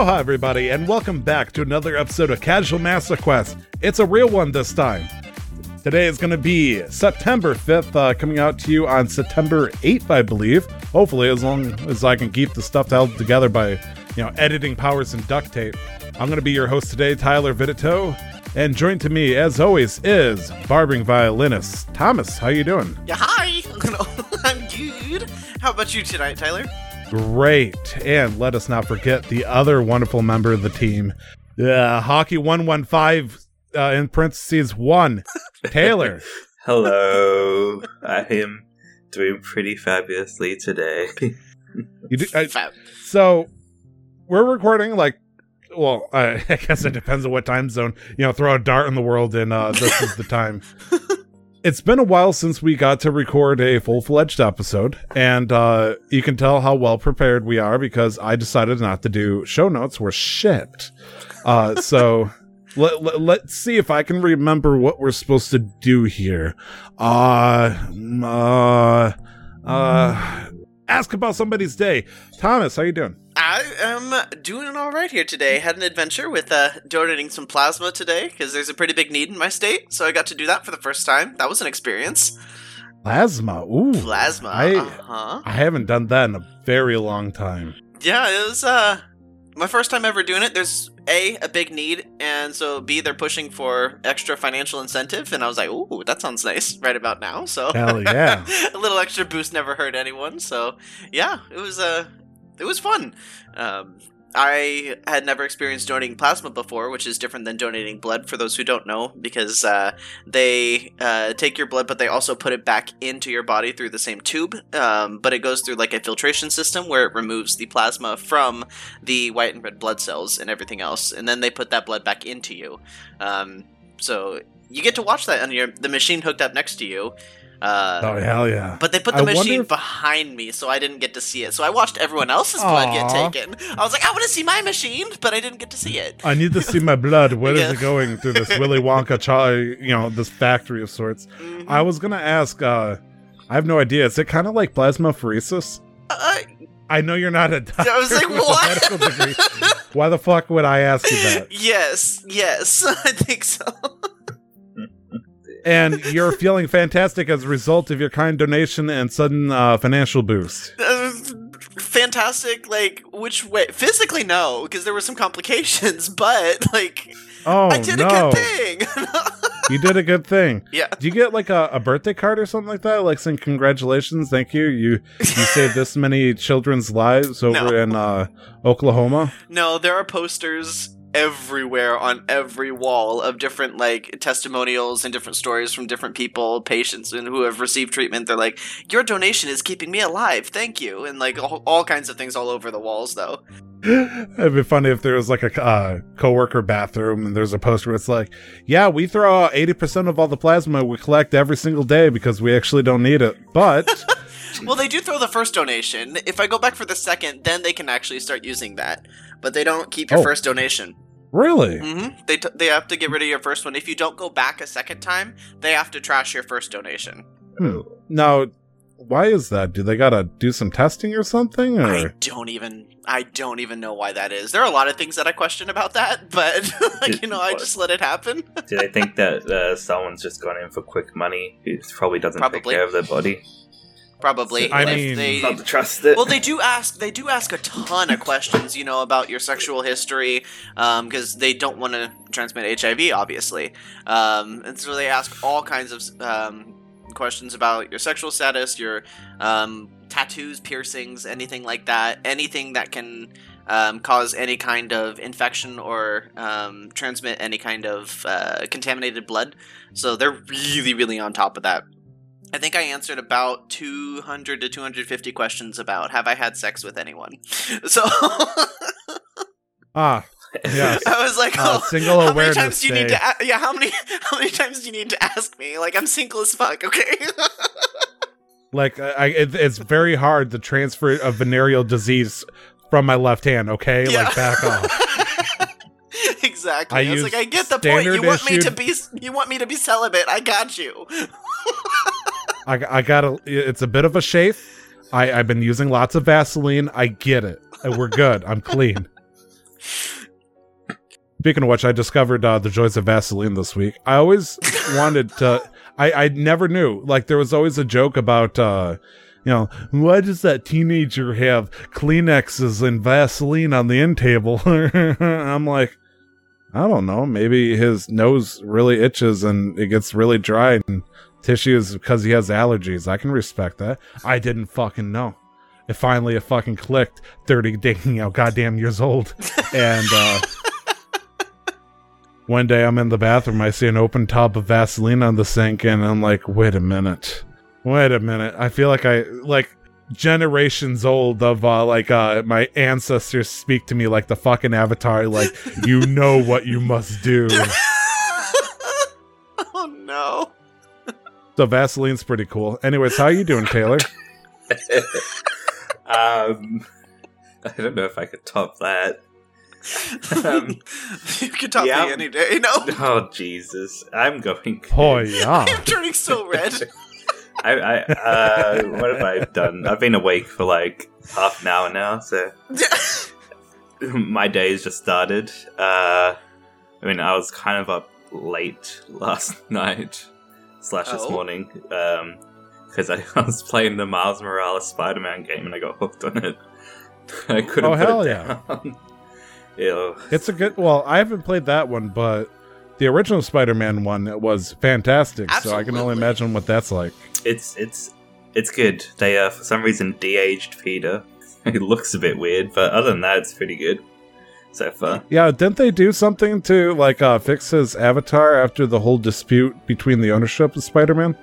Aloha, everybody, and welcome back to another episode of Casual Master Quest. It's a real one this time. Today is going to be September 5th, uh, coming out to you on September 8th, I believe. Hopefully, as long as I can keep the stuff held together by, you know, editing powers and duct tape. I'm going to be your host today, Tyler Vidito, and joined to me, as always, is barbering violinist Thomas. How you doing? Yeah, hi. I'm good. How about you tonight, Tyler? Great. And let us not forget the other wonderful member of the team, uh, Hockey 115 uh, in parentheses 1, Taylor. Hello. I am doing pretty fabulously today. You do, I, so we're recording like well I, I guess it depends on what time zone you know throw a dart in the world and uh this is the time it's been a while since we got to record a full-fledged episode and uh you can tell how well prepared we are because i decided not to do show notes we're shit. Uh so let, let, let's see if i can remember what we're supposed to do here. Uh uh uh ask about somebody's day. Thomas how you doing I am doing all right here today. Had an adventure with uh, donating some plasma today because there's a pretty big need in my state, so I got to do that for the first time. That was an experience. Plasma. Ooh. Plasma. I- uh-huh. I haven't done that in a very long time. Yeah, it was uh my first time ever doing it. There's a a big need, and so b they're pushing for extra financial incentive, and I was like, ooh, that sounds nice right about now. So Hell yeah. a little extra boost never hurt anyone. So yeah, it was uh, it was fun. Um, I had never experienced donating plasma before, which is different than donating blood for those who don't know, because uh, they uh, take your blood, but they also put it back into your body through the same tube. Um, but it goes through like a filtration system where it removes the plasma from the white and red blood cells and everything else, and then they put that blood back into you. Um, so you get to watch that on your the machine hooked up next to you. Uh, Oh hell yeah. but they put the I machine if- behind me, so I didn't get to see it. So I watched everyone else's blood get taken. I was like, I want to see my machine, but I didn't get to see it. I need to see my blood. Where is Yeah. it going through this Willy Wonka, chi- you know, this factory of sorts? Mhm. I was gonna ask. uh I have no idea. Is it kind of like plasmapheresis? Uh, I know you're not a doctor I was like, what? Why the fuck would I ask you that? yes, yes, I think so. And you're feeling fantastic as a result of your kind donation and sudden uh, financial boost. Uh, fantastic. Like, which way? Physically, no, because there were some complications. But like, Oh I did no! a good thing. You did a good thing. yeah. Do you get like a, a birthday card or something like that? Like saying congratulations, thank you. You you saved this many children's lives over No. in uh, Oklahoma. No, there are posters everywhere on every wall of different like testimonials and different stories from different people, patients, and who have received treatment. They're like, "Your donation is keeping me alive. Thank you," and like all, all kinds of things all over the walls. Though, It'd be funny if there was like a uh, coworker bathroom and there's a poster where it's like, "Yeah, we throw out eighty percent of all the plasma we collect every single day because we actually don't need it." But well, they do throw the first donation. If I go back for the second, then they can actually start using that. But they don't keep your Oh. first donation. really, hmm They t- they have to get rid of your first one. If you don't go back a second time, they have to trash your first donation. Hmm. now why is that? Do they gotta do some testing or something? I don't even I don't even know why that is. There are a lot of things that I question about that, but like, you know, I just let it happen. do they think that uh, someone's just gone in for quick money who probably doesn't take care of their body? Probably. I If mean- they, Not to trust it. well, they do ask. They do ask a ton of questions, you know, about your sexual history, because they don't want to transmit HIV, obviously, um, and so they ask all kinds of um, questions about your sexual status, your um, tattoos, piercings, anything like that, anything that can um, cause any kind of infection or um, transmit any kind of uh, contaminated blood. So they're really, really on top of that. I think I answered about 200 to 250 questions about have I had sex with anyone. So ah, yes, I was like, uh, oh, single how many times do you need to? A- yeah, how many how many times do you need to ask me? Like I'm single as fuck. Okay. Like I, I- it, it's very hard to transfer a venereal disease from my left hand. Okay, Yeah. like back off. exactly. I I, was like, I get the point. You want me to be you want me to be celibate. I got you. I, I got a. It's a bit of a chafe. I, I've been using lots of Vaseline. I get it. We're good. I'm clean. Speaking of which, I discovered uh, the joys of Vaseline this week. I always wanted to. I I never knew. Like there was always a joke about. uh you know, why does that teenager have Kleenexes and Vaseline on the end table? I'm like, I don't know. Maybe his nose really itches and it gets really dry and tissues because he has allergies. I can respect that. I didn't fucking know. It finally it fucking clicked. Thirty, you know, goddamn years old, and uh, one day I'm in the bathroom. I see an open tub of Vaseline on the sink, and I'm like, wait a minute, wait a minute. I feel like I like generations old of uh like uh my ancestors speak to me like the fucking avatar like you know what you must do so vaseline's pretty cool anyways how you doing taylor um, I don't know if I could top that. Um, you can top yeah. me any day. No. Oh Jesus, I'm going. oh yeah I'm turning so red. I, I uh, what have I done? I've been awake for like half an hour now, so my day has just started. Uh, I mean, I was kind of up late last night slash this Oh. morning because I, I was playing the Miles Morales Spider-Man game and I got hooked on it. I couldn't Oh, put hell it yeah. down. Ew. It's a good. Well, I haven't played that one, but the original Spider-Man one was fantastic. So I can only imagine what that's like. It's it's it's good. They uh for some reason de-aged Peter. it looks a bit weird, but other than that, it's pretty good so far. Yeah, didn't they do something to like uh, fix his avatar after the whole dispute between the ownership of Spider-Man?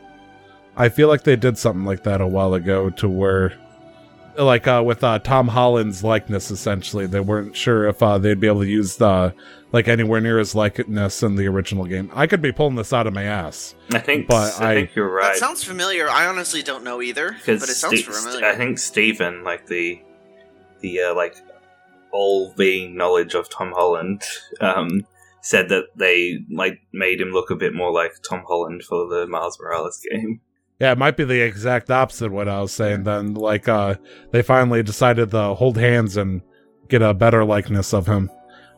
I feel like they did something like that a while ago to where, like uh, with uh, Tom Holland's likeness, essentially, they weren't sure if uh, they'd be able to use the like anywhere near his likeness in the original game. I could be pulling this out of my ass. I think But I, I- think you're That right. sounds familiar. I honestly don't know either, but because it sounds Ste- familiar. I think Stephen, like the the uh, like all being knowledge of Tom Holland, um, said that they like made him look a bit more like Tom Holland for the Miles Morales game. Yeah, it might be the exact opposite of what I was saying. Then, like, uh, they finally decided to hold hands and get a better likeness of him.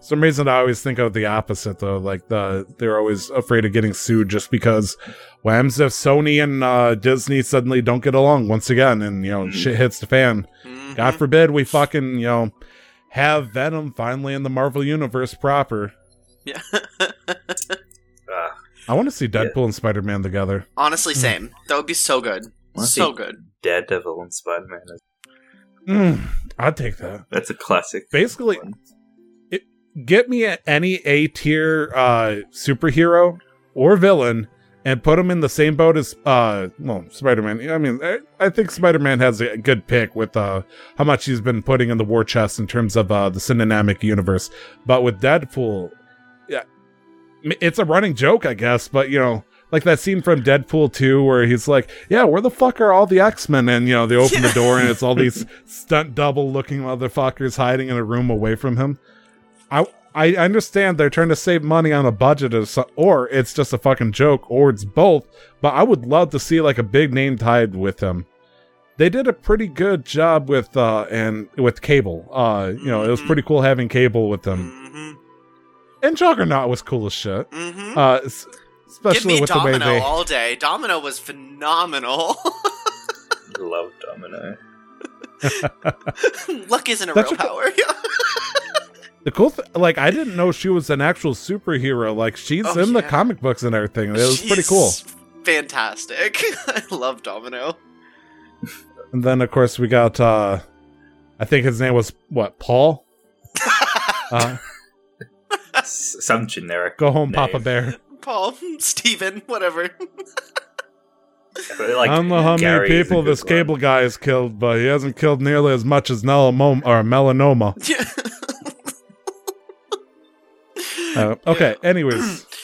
Some reason I always think of the opposite though. Like the they're always afraid of getting sued just because whams if Sony and uh, Disney suddenly don't get along once again, and you know Mhm. shit hits the fan. Mhm. God forbid we fucking you know have Venom finally in the Marvel universe proper. Yeah. Uh, I want to see Deadpool and Spider Man together. Honestly, same. That would be so good. So see- good. Daredevil and Spider Man. Mm, I'd take that. That's a classic. Basically, one. get me a, any A tier uh, superhero or villain and put him in the same boat as uh, well Spider Man. I mean, I, I think Spider Man has a good pick with uh, how much he's been putting in the war chest in terms of uh, the cinematic universe. But with Deadpool, yeah, it's a running joke, I guess. But you know. Like that scene from Deadpool 2 where he's like, Yeah, where the fuck are all the X Men? And, you know, they open the door and it's all these stunt double looking motherfuckers hiding in a room away from him. I I understand they're trying to save money on a budget or, so, or it's just a fucking joke or it's both, but I would love to see like a big name tied with him. They did a pretty good job with uh and with Cable. Uh you know, it was pretty cool having Cable with them. hmm And Juggernaut was cool as shit. hmm Uh s- Give especially me with the way they all day. Domino was phenomenal. Love Domino. Luck isn't a That's real a- power. The cool th- like I didn't know she was an actual superhero. Like she's Oh, in the comic books and everything. It was pretty cool. Fantastic. I love Domino. And then of course we got uh I think his name was what, Paul? Uh Some generic. go home, Papa. Bear. Paul, Steven, whatever. Like, I don't know how Gary many is people this one. cable guy has killed, but he hasn't killed nearly as much as melanoma or melanoma. Uh, okay, anyways.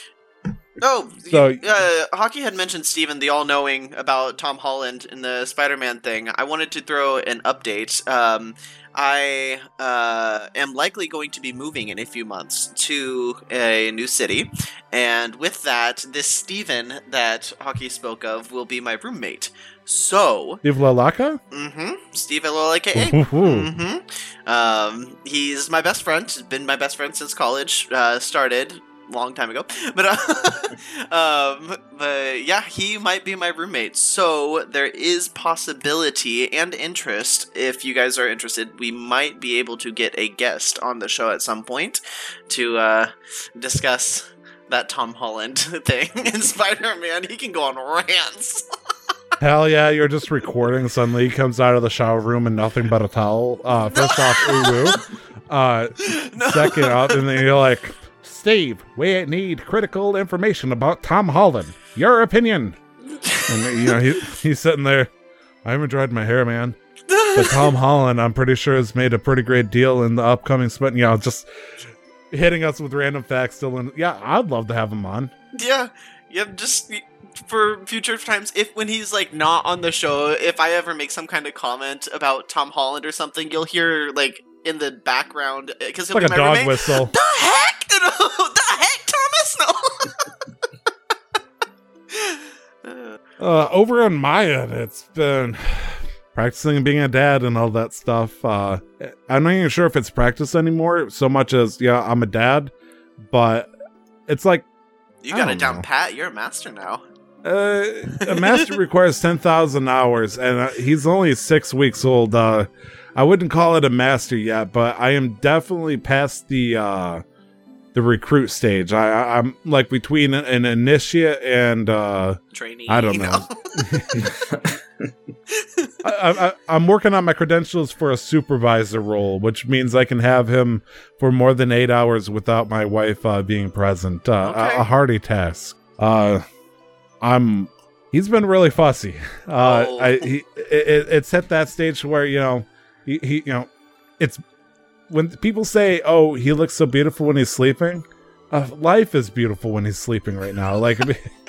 Oh, So- uh, Hockey had mentioned Steven, the all-knowing about Tom Holland in the Spider-Man thing. I wanted to throw an update. Um, I uh, am likely going to be moving in a few months to a new city, and with that, this Steven that Hockey spoke of will be my roommate. So, Steve Lalaka? mm-hmm, Steve L aka Ooh. hmm Um, he's my best friend. He's been my best friend since college uh, started long time ago. But uh, um, but yeah, he might be my roommate. So there is possibility and interest. If you guys are interested, we might be able to get a guest on the show at some point to uh, discuss that Tom Holland thing in Spider-Man. He can go on rants. Hell yeah, you're just recording. Suddenly he comes out of the shower room and nothing but a towel. Uh, first off. Uh, No. second up, and then you're like, Steve, we need critical information about Tom Holland. Your opinion. And you know he, he's sitting there. I haven't dried my hair, man. But Tom Holland, I'm pretty sure, has made a pretty great deal in the upcoming spin. You know, just hitting us with random facts. Still, in, yeah, I'd love to have him on. Yeah, yeah. Just for future times, if when he's like not on the show, if I ever make some kind of comment about Tom Holland or something, you'll hear like in the background because It's he'll like a my dog roommate. whistle. The heck! the heck, Thomas? No. Uh, over on my end, it's been practicing being a dad and all that stuff. Uh, I'm not even sure if it's practice anymore, so much as yeah, I'm a dad, but it's like you got it down know. pat. You're a master now. Uh, a master requires ten thousand hours, and uh, he's only six weeks old. Uh, I wouldn't call it a master yet, but I am definitely past the uh, the recruit stage. I, I'm like between an initiate and. Uh, Trainee. I don't know. I, I, I'm working on my credentials for a supervisor role, which means I can have him for more than eight hours without my wife uh, being present. Uh, a- Okay. a, hardy task. Uh, I'm. He's been really fussy. Uh, Oh. I, he, it, it's at that stage where you know, he, he, you know, it's when people say, "Oh, he looks so beautiful when he's sleeping." Uh, life is beautiful when he's sleeping right now. Like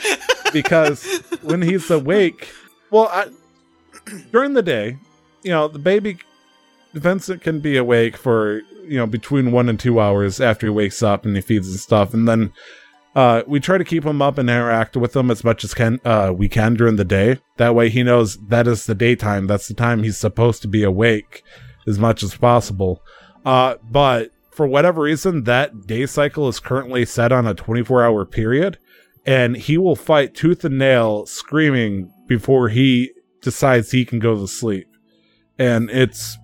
because when he's awake, well, I, during the day, you know, the baby Vincent can be awake for you know between one and two hours after he wakes up and he feeds and stuff, and then uh, we try to keep him up and interact with him as much as can uh, we can during the day. That way, he knows that is the daytime. That's the time he's supposed to be awake as much as possible. Uh, but for whatever reason, that day cycle is currently set on a 24 hour period and he will fight tooth and nail screaming before he decides he can go to sleep and it's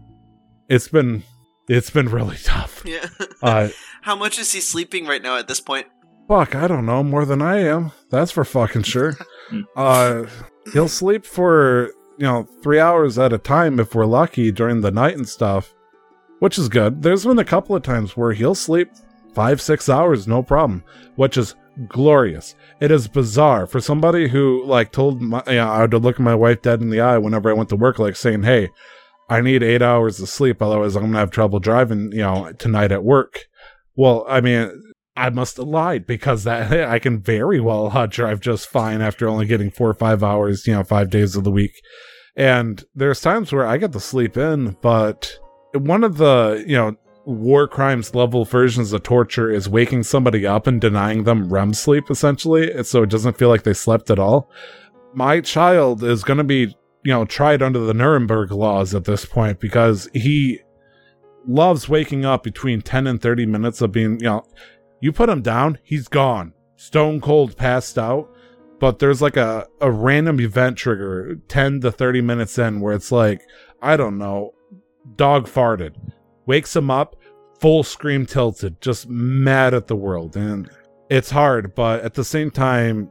it's been it's been really tough yeah. uh How much is he sleeping right now at this point? Fuck i don't know more than i am that's for fucking sure. Uh he'll sleep for you know three hours at a time if we're lucky during the night and stuff which is good. There's been a couple of times where he'll sleep five six hours no problem which is glorious. It is bizarre for somebody who like told my you know, i had to look my wife dead in the eye whenever i went to work like saying hey i need eight hours of sleep otherwise i'm gonna have trouble driving you know tonight at work. Well i mean i must have lied because that i can very well drive just fine after only getting four or five hours you know five days of the week and there's times where i get to sleep in but one of the you know war crimes level versions of torture is waking somebody up and denying them REM sleep essentially, so it doesn't feel like they slept at all. My child is going to be, you know, tried under the Nuremberg laws at this point because he loves waking up between 10 and 30 minutes of being, you know, you put him down, he's gone. Stone cold passed out. But there's like a, a random event trigger 10 to 30 minutes in where it's like, I don't know, dog farted wakes him up, full scream tilted, just mad at the world. And it's hard, but at the same time,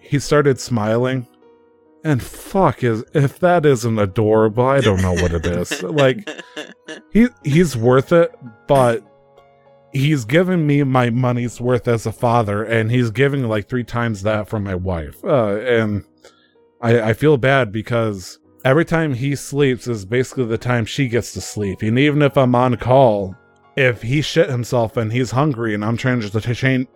he started smiling. And fuck is if that isn't adorable, I don't know what it is. like he he's worth it, but he's giving me my money's worth as a father, and he's giving like three times that from my wife. Uh, and I, I feel bad because every time he sleeps is basically the time she gets to sleep. And even if I'm on call, if he shit himself and he's hungry and I'm trying to cha-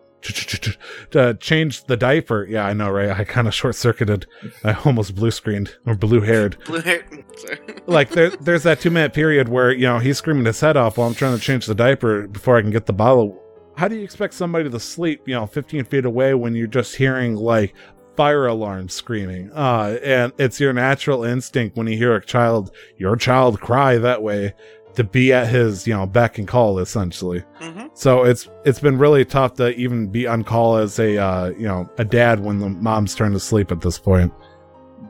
to change the diaper. Yeah, I know, right? I kind of short circuited. I almost blue screened or blue haired. Blue hair. like there, there's that two minute period where you know he's screaming his head off while I'm trying to change the diaper before I can get the bottle. How do you expect somebody to sleep, you know, 15 feet away when you're just hearing like fire alarm screaming? Uh, and it's your natural instinct when you hear a child, your child cry that way to be at his, you know, beck and call essentially. hmm So it's it's been really tough to even be on call as a uh, you know a dad when the mom's trying to sleep at this point.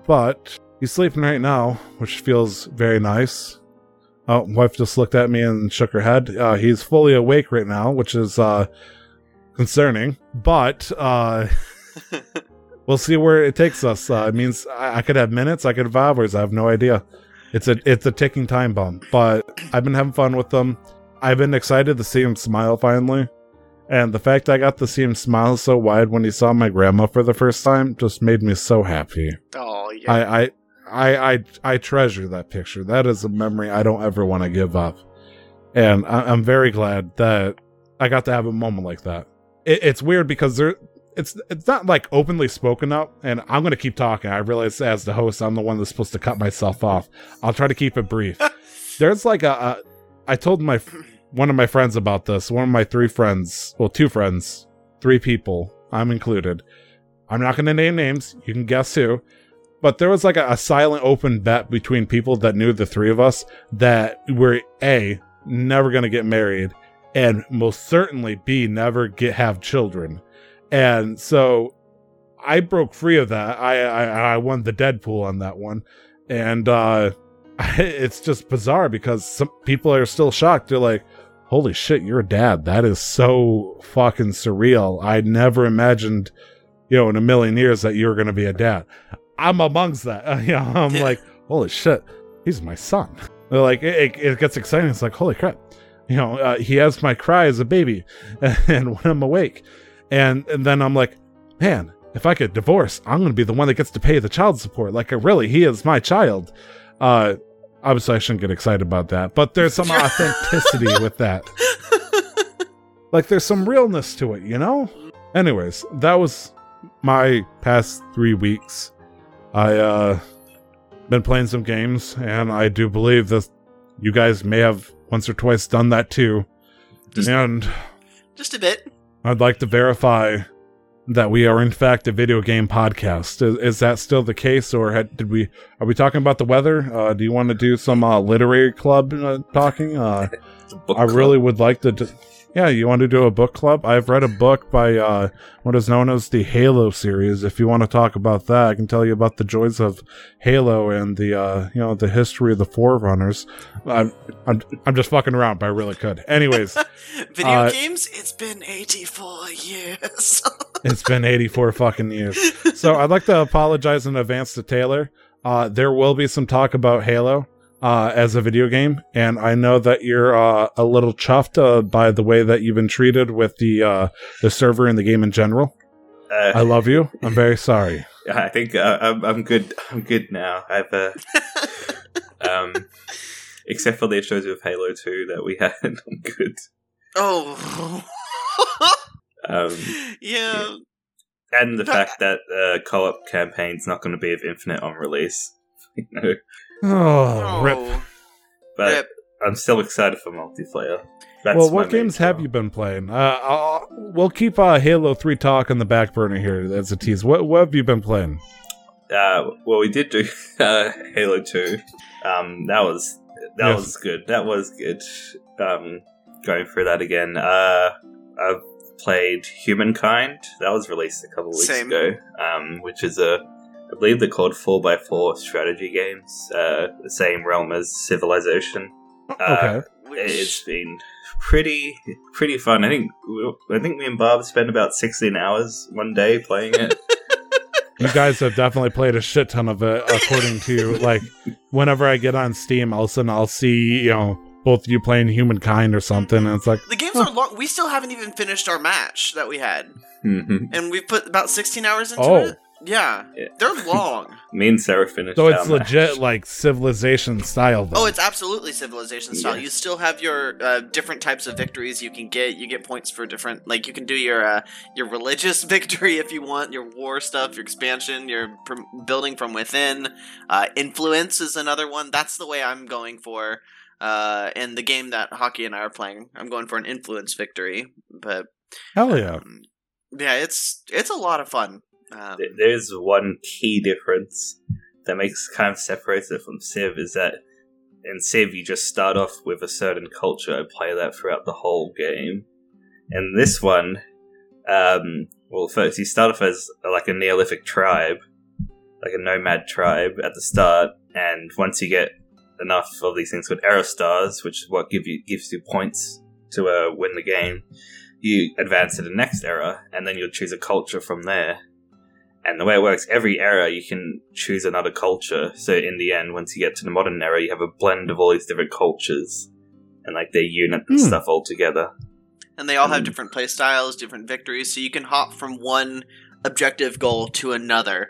But he's sleeping right now, which feels very nice. Oh, wife just looked at me and shook her head. Uh, he's fully awake right now, which is uh, concerning. But uh, we'll see where it takes us. Uh, it means I, I could have minutes, I could have hours. I have no idea. It's a it's a ticking time bomb. But I've been having fun with them. I've been excited to see him smile finally. And the fact I got to see him smile so wide when he saw my grandma for the first time just made me so happy. Oh yeah. I, I I I I treasure that picture. That is a memory I don't ever want to give up. And I, I'm very glad that I got to have a moment like that. It, it's weird because there it's it's not like openly spoken up and i'm going to keep talking. I realize as the host i'm the one that's supposed to cut myself off. I'll try to keep it brief. There's like a, a i told my one of my friends about this. One of my three friends well two friends three people i'm included. I'm not going to name names. You can guess who. But there was like a, a silent open bet between people that knew the three of us that we're a never going to get married and most certainly b never get have children and so I broke free of that. I I, I won the Deadpool on that one, and uh, it's just bizarre because some people are still shocked. They're like, "Holy shit, you're a dad! That is so fucking surreal. I never imagined, you know, in a million years that you were going to be a dad." I'm amongst that. you know, I'm like, "Holy shit, he's my son." They're like, it, it gets exciting. It's like, "Holy crap." You know, uh, he has my cry as a baby, and when I'm awake, and and then I'm like, man, if I could divorce, I'm going to be the one that gets to pay the child support. Like, really, he is my child. Uh, obviously, I shouldn't get excited about that, but there's some authenticity with that. Like, there's some realness to it, you know. Anyways, that was my past three weeks. I uh been playing some games, and I do believe that you guys may have once or twice done that too. Just- and Just a bit. I'd like to verify that we are in fact a video game podcast. Is, is that still the case, or had, did we? Are we talking about the weather? Uh, do you want to do some uh, literary club uh, talking? I club. really would like to. Yeah, you want to do a book club? I've read a book by uh, what is known as the Halo series. If you want to talk about that, I can tell you about the joys of Halo and the uh, you know the history of the Forerunners. I'm I'm I'm just fucking around, but I really could. Anyways. Video Uh, games? It's been 84 years. It's been 84 fucking years. So I'd like to apologize in advance to Taylor. Uh, there will be some talk about Halo uh, as a video game, and I know that you're uh, a little chuffed uh, by the way that you've been treated with the uh, the server and the game in general. Uh, I love you. I'm very sorry. I think uh, I'm, I'm good. I'm good now. I've uh, um, except for the issues with Halo Two that we had. I'm good. oh. Um, yeah. and the fact that uh, co-op campaign's not going to be of Infinite on release. you know, Oh, rip. Oh. but Rip. I'm still excited for multiplayer. That's well, my what main games have draw. you been playing? Uh, I'll, we'll keep uh, Halo 3 talk on the back burner here as a tease. What, what have you been playing? Uh, well, we did do uh, Halo Two. Um, that was that Yes. was good. That was good. Um, going through that again. Uh, I've played Humankind. That was released a couple weeks Same. ago. Um, which is a, I believe they're called four x four strategy games. Uh, the same realm as Civilization. Uh, okay. It's Which, been pretty pretty fun. I think I think me and Bob spent about sixteen hours one day playing it. You guys have definitely played a shit ton of it, according to like whenever I get on Steam, all of a sudden I'll see you know both of you playing Humankind or something, and it's like the games are long. We still haven't even finished our match that we had. Mhm. And we've put about 16 hours into Oh. it. Yeah, Yeah. they're long. Me and Sarah finished. So it's our legit match. like civilization style. Though. Oh, it's absolutely civilization style. Yeah. You still have your uh, different types of victories you can get. You get points for different, like you can do your uh, your religious victory if you want, your war stuff, your expansion, your pr- building from within. Uh, influence is another one. That's the way I'm going for. Uh, in the game that Hockey and I are playing, I'm going for an influence victory. But hell yeah. um, yeah, it's it's a lot of fun. Um, Th- There's one key difference that makes kind of separates it from Civ is that in Civ you just start off with a certain culture and play that throughout the whole game. And this one, um, well, first you start off as like a Neolithic tribe, like a nomad tribe at the start, and once you get enough of these things called era stars, which is what give you gives you points to uh, win the game, you advance to the next era, and then you'll choose a culture from there. And the way it works, every era you can choose another culture. So in the end, once you get to the modern era, you have a blend of all these different cultures and like their unit and Hmm. stuff all together. and they all have Mm. different play styles, different victories, so you can hop from one objective goal to another.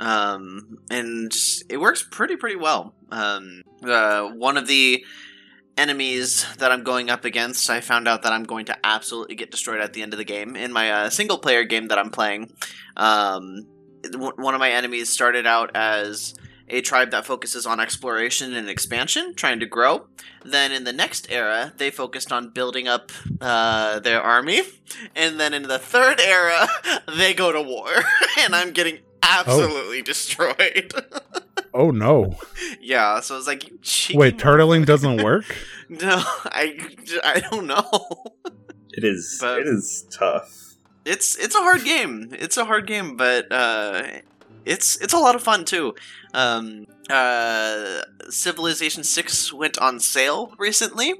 Um, and it works pretty pretty well. Um, uh, one of the enemies that I'm going up against, I found out that I'm going to absolutely get destroyed at the end of the game in my uh, single player game that I'm playing. Um, w- one of my enemies started out as a tribe that focuses on exploration and expansion, trying to grow. Then in the next era, they focused on building up uh, their army, and then in the third era, they go to war, and I'm getting absolutely destroyed. Oh no. yeah, so it's like you Wait, turtling doesn't work? No, I, I don't know. It is But- it is tough. It's it's a hard game. It's a hard game, but uh, it's it's a lot of fun too. Um, uh, Civilization Six went on sale recently.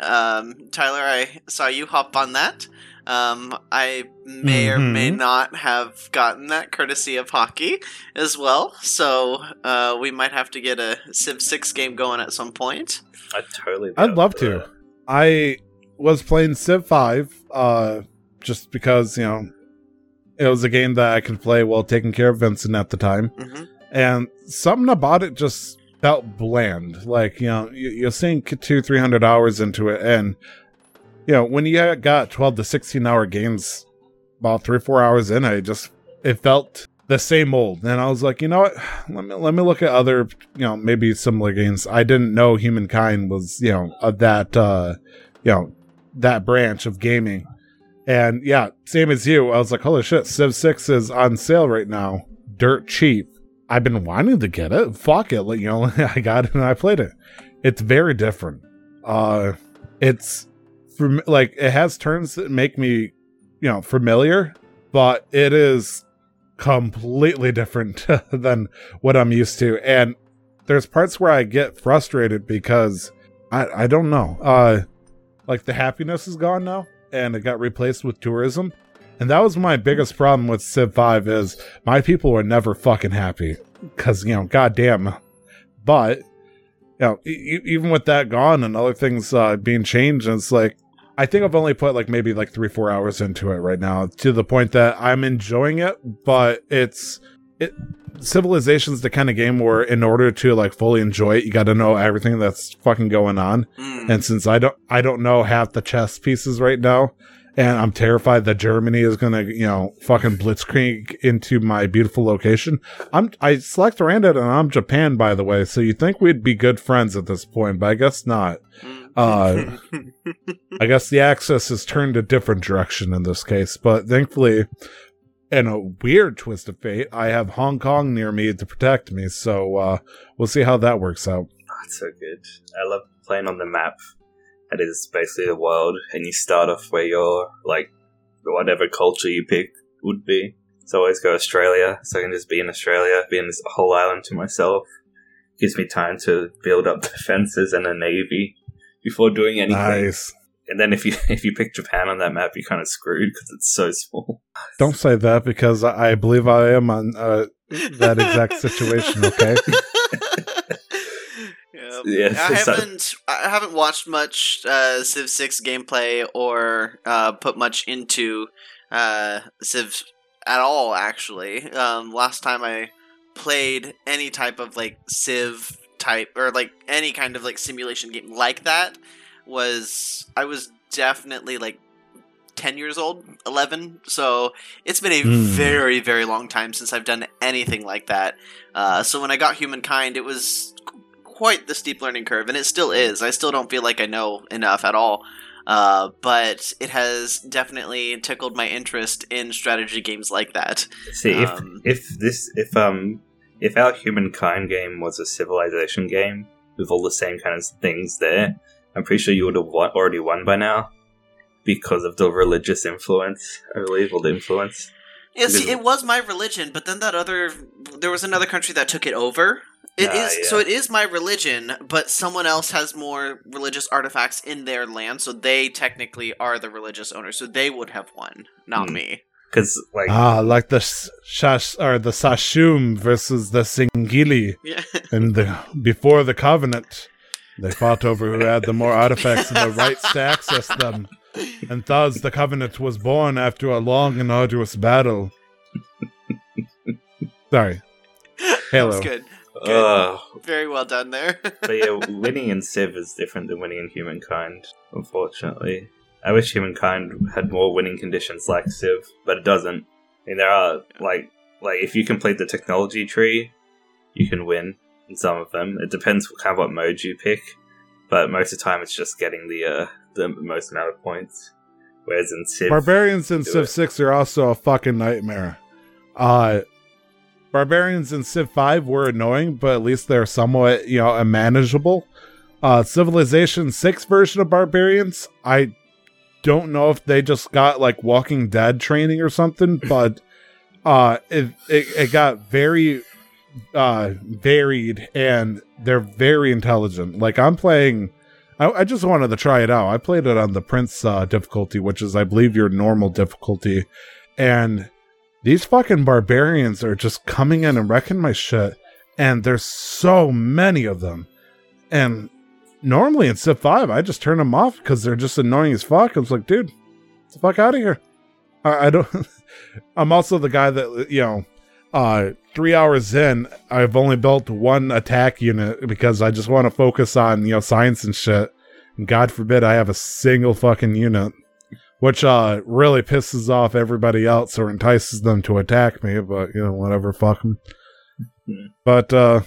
Um, Tyler, I saw you hop on that. Um, I may or may Mhm. not have gotten that courtesy of hockey as well. So uh, we might have to get a Civ Six game going at some point. I totally. I'd love to. I was playing Civ 5 uh, just because, you know, it was a game that I could play while taking care of Vincent at the time. hmm And something about it just felt bland. Like, you know, you, you sink two, 300 hours into it. And, you know, when you got 12 to 16 hour games, about three, four hours in, I just, it felt the same old. And I was like, you know what? Let me, let me look at other, you know, maybe similar games. I didn't know Humankind was, you know, of that, uh, you know, that branch of gaming. And yeah, same as you. I was like, holy shit, Civ 6 is on sale right now. Dirt cheap. I've been wanting to get it. Fuck it. Like, you know, I got it and I played it. It's very different. Uh it's from like it has turns that make me, you know, familiar, but it is completely different than what I'm used to. And there's parts where I get frustrated because I I don't know. Uh like the happiness is gone now and it got replaced with tourism. And that was my biggest problem with Civ 5 is my people were never fucking happy cuz you know goddamn. But you know e- even with that gone and other things uh, being changed it's like I think I've only put like maybe like 3 4 hours into it right now to the point that I'm enjoying it but it's it civilization's the kind of game where in order to like fully enjoy it you got to know everything that's fucking going on Mm. and since I don't I don't know half the chess pieces right now, and I'm terrified that Germany is gonna, you know, fucking blitzkrieg into my beautiful location. I'm I select Random and I'm Japan by the way, so you think we'd be good friends at this point, but I guess not. Mm. Uh, I guess the axis has turned a different direction in this case, but thankfully in a weird twist of fate, I have Hong Kong near me to protect me, so uh we'll see how that works out. That's so good. I love playing on the map. It is basically the world, and you start off where your like whatever culture you pick would be. So I always go Australia, so I can just be in Australia, be in this whole island to myself. Gives me time to build up defenses and a navy before doing anything. Nice. And then if you if you pick Japan on that map, you're kind of screwed because it's so small. Don't say that because I I believe I am on uh, that exact situation. Okay. yeah. Yeah, I haven't I haven't watched much uh, Civ Six gameplay or uh, put much into uh, Civ at all. Actually, um, last time I played any type of like Civ type or like any kind of like simulation game like that was I was definitely like 10 years old, 11. So it's been a Hmm. very, very long time since I've done anything like that. Uh, so when I got Humankind, it was quite the steep learning curve, and it still is. I still don't feel like I know enough at all. Uh, but it has definitely tickled my interest in strategy games like that. See, if Um, if this if um if our humankind game was a civilization game with all the same kind of things there, I'm pretty sure you would have won, already won by now because of the religious influence, I believe, or the influence. Yeah, see, it was my religion, but then that other, there was another country that took it over. It Ah, is yeah. so. It is my religion, but someone else has more religious artifacts in their land, so they technically are the religious owner. So they would have won, not Hmm. me. Because like Ah, like the s- shash or the San'Shyuum versus the Sangheili, Yeah, and the before the Covenant, they fought over who had the more artifacts and the rights to access them, and thus the Covenant was born after a long and arduous battle. Sorry, that Halo. was good. uh, Very well done there. but yeah, winning in Civ is different than winning in Humankind. Unfortunately, I wish Humankind had more winning conditions like Civ, but it doesn't. I mean, there are like like if you complete the technology tree, you can win in some of them. It depends kind of what mode you pick, but most of the time it's just getting the uh, the most amount of points. Whereas in Civ, Barbarians in Civ it. 6 are also a fucking nightmare. Uh Barbarians in Civ 5 were annoying, but at least they're somewhat, you know, manageable. Uh Civilization 6 version of Barbarians, I don't know if they just got like Walking Dead training or something, but uh it it, it got very uh varied and they're very intelligent. Like I'm playing I, I just wanted to try it out. I played it on the Prince uh, difficulty, which is, I believe, your normal difficulty. And these fucking barbarians are just coming in and wrecking my shit. And there's so many of them. And normally in Civ 5, I just turn them off because they're just annoying as fuck. I was like, dude, the fuck out of here. I, I don't. I'm also the guy that, you know, uh, three hours in, I've only built one attack unit because I just want to focus on, you know, science and shit. And God forbid I have a single fucking unit, which uh really pisses off everybody else or entices them to attack me. But you know, whatever, fuck 'em. Hmm. But uh,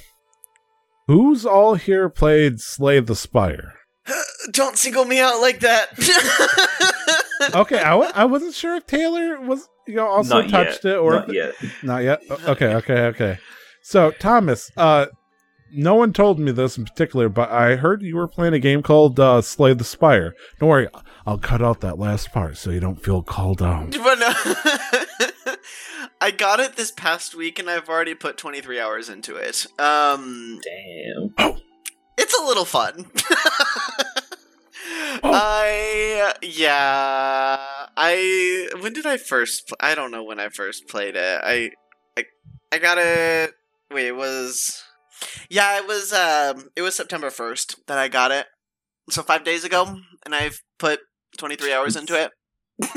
who's all here played Slay the Spire? Don't single me out like that. Okay, I w- I wasn't sure if Taylor was you know also not touched yet, it or not if- yet. Not yet. Okay, okay, okay. So, Thomas, uh, no one told me this in particular, but I heard you were playing a game called uh, Slay the Spire. Don't worry, I'll cut out that last part so you don't feel called out. But no. I got it this past week, and I've already put 23 hours into it. Um, Damn. it's a little fun. Oh. I yeah. I when did I first? Pl- I don't know when I first played it. I I I got it. Wait, it was yeah. It was um. It was September first that I got it. So five days ago, and I've put 23 hours into it.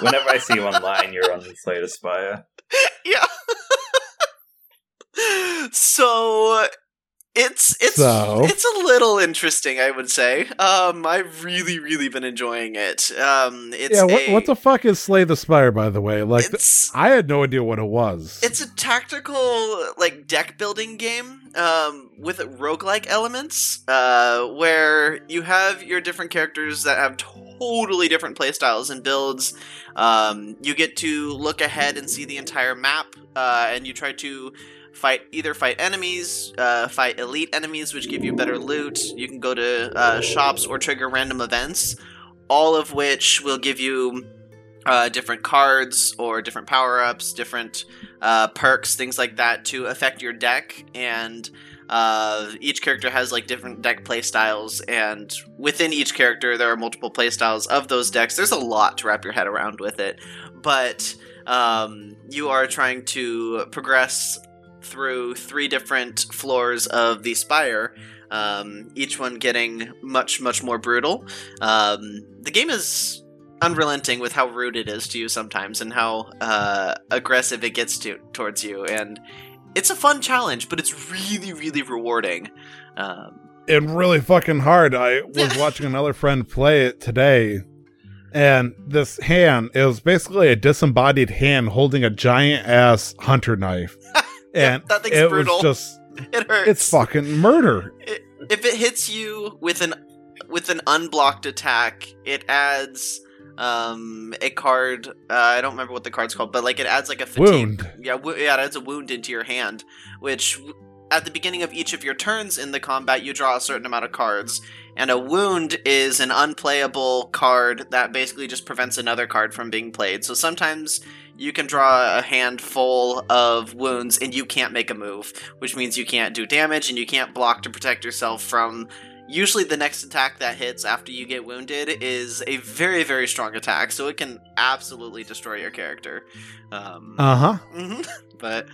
Whenever I see you online, you're on the Slay the Spire. yeah. so it's it's So? it's a little interesting, I would say. Um, I've really really been enjoying it. Um, it's yeah, what, a, what the fuck is Slay the Spire, by the way? Like, I had no idea what it was. it's a tactical like deck building game um, with roguelike elements uh, where you have your different characters that have totally different playstyles and builds um, you get to look ahead and see the entire map uh, and you try to fight either fight enemies uh, fight elite enemies which give you better loot you can go to uh, shops or trigger random events all of which will give you uh, different cards or different power ups, different uh, perks, things like that to affect your deck. And uh, each character has like different deck play styles, and within each character, there are multiple play styles of those decks. There's a lot to wrap your head around with it, but um, you are trying to progress through three different floors of the spire. Um, each one getting much, much more brutal. Um, the game is unrelenting with how rude it is to you sometimes and how uh, aggressive it gets to towards you and it's a fun challenge but it's really really rewarding um, and really fucking hard. I was watching another friend play it today, and this hand was basically a disembodied hand holding a giant ass hunter knife, and that thing's it brutal. was just it hurts it's fucking murder. it, if it hits you with an with an unblocked attack, it adds um a card. Uh, I don't remember what the card's called, but like it adds like a fatigue. Wound. Yeah, yeah, it adds a wound into your hand, which at the beginning of each of your turns in the combat, you draw a certain amount of cards. And a wound is an unplayable card that basically just prevents another card from being played. So sometimes you can draw a handful of wounds and you can't make a move, which means you can't do damage and you can't block to protect yourself from. Usually, the next attack that hits after you get wounded is a very, very strong attack, so it can absolutely destroy your character. Um, Uh huh. But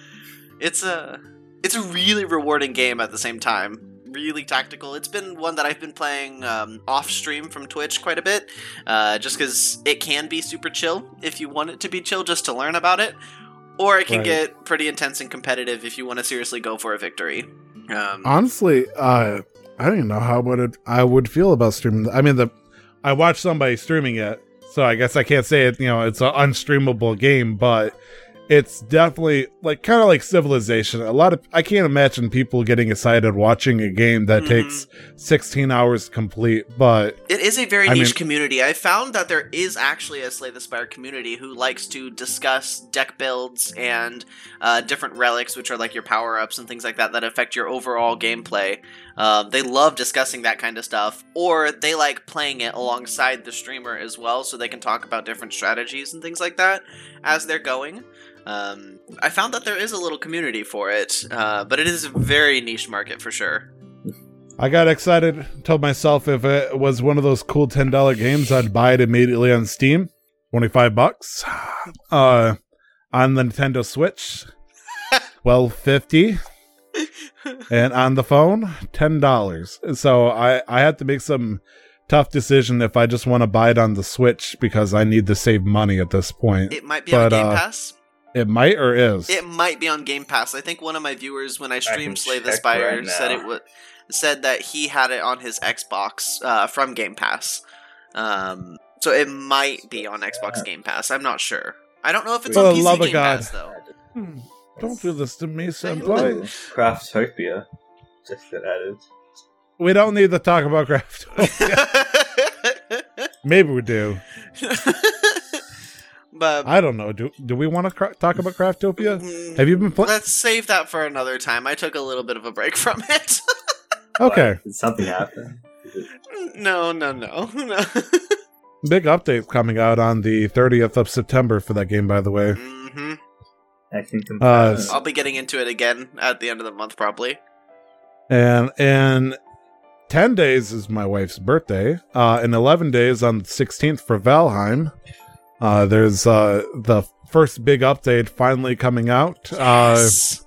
it's a it's a really rewarding game at the same time. Really tactical. It's been one that I've been playing um, off stream from Twitch quite a bit, uh, just because it can be super chill if you want it to be chill, just to learn about it, or it can Right. get pretty intense and competitive if you want to seriously go for a victory. Um, Honestly, uh, I don't even know how would it, I would feel about streaming. I mean, the I watched somebody streaming it, so I guess I can't say it. You know, it's an unstreamable game, but it's definitely like kind of like Civilization. A lot of I can't imagine people getting excited watching a game that Mhm. takes 16 hours to complete. But It is a very I niche mean- community. I found that there is actually a Slay the Spire community who likes to discuss deck builds and uh, different relics, which are like your power ups and things like that, that affect your overall gameplay. Um, they love discussing that kind of stuff, or they like playing it alongside the streamer as well, so they can talk about different strategies and things like that as they're going. Um, I found that there is a little community for it, uh, but it is a very niche market for sure. I got excited. Told myself if it was one of those cool ten dollar games, I'd buy it immediately on Steam. Twenty five bucks. Uh, on the Nintendo Switch, twelve fifty, and on the phone, ten dollars. So I I had to make some tough decision if I just want to buy it on the Switch because I need to save money at this point. It might be But, on Game uh, Pass. It might or is. It might be on Game Pass. I think one of my viewers, when I can streamed Slay the Spire, right said it would said that he had it on his Xbox uh, from Game Pass. Um, so it might be on Xbox Game Pass. I'm not sure. I don't know if it's For on the PC love of Game God. Pass though. Hmm, Don't do this to me, senpai. Craftopia. Just got added. We don't need to talk about craft. Maybe we do. but I don't know. Do do we want to cra- talk about Craftopia? mm, Have you been playing? let's save that for another time. I took a little bit of a break from it. Okay, something happen? no, no, no, no. big update coming out on the 30th of September for that game. By the way, hmm I can Uh, confirm. I'll be getting into it again at the end of the month, probably. and in 10 days is my wife's birthday. Uh, in 11 days on the 16th for Valheim. Uh, there's uh the first big update finally coming out. Uh, Yes.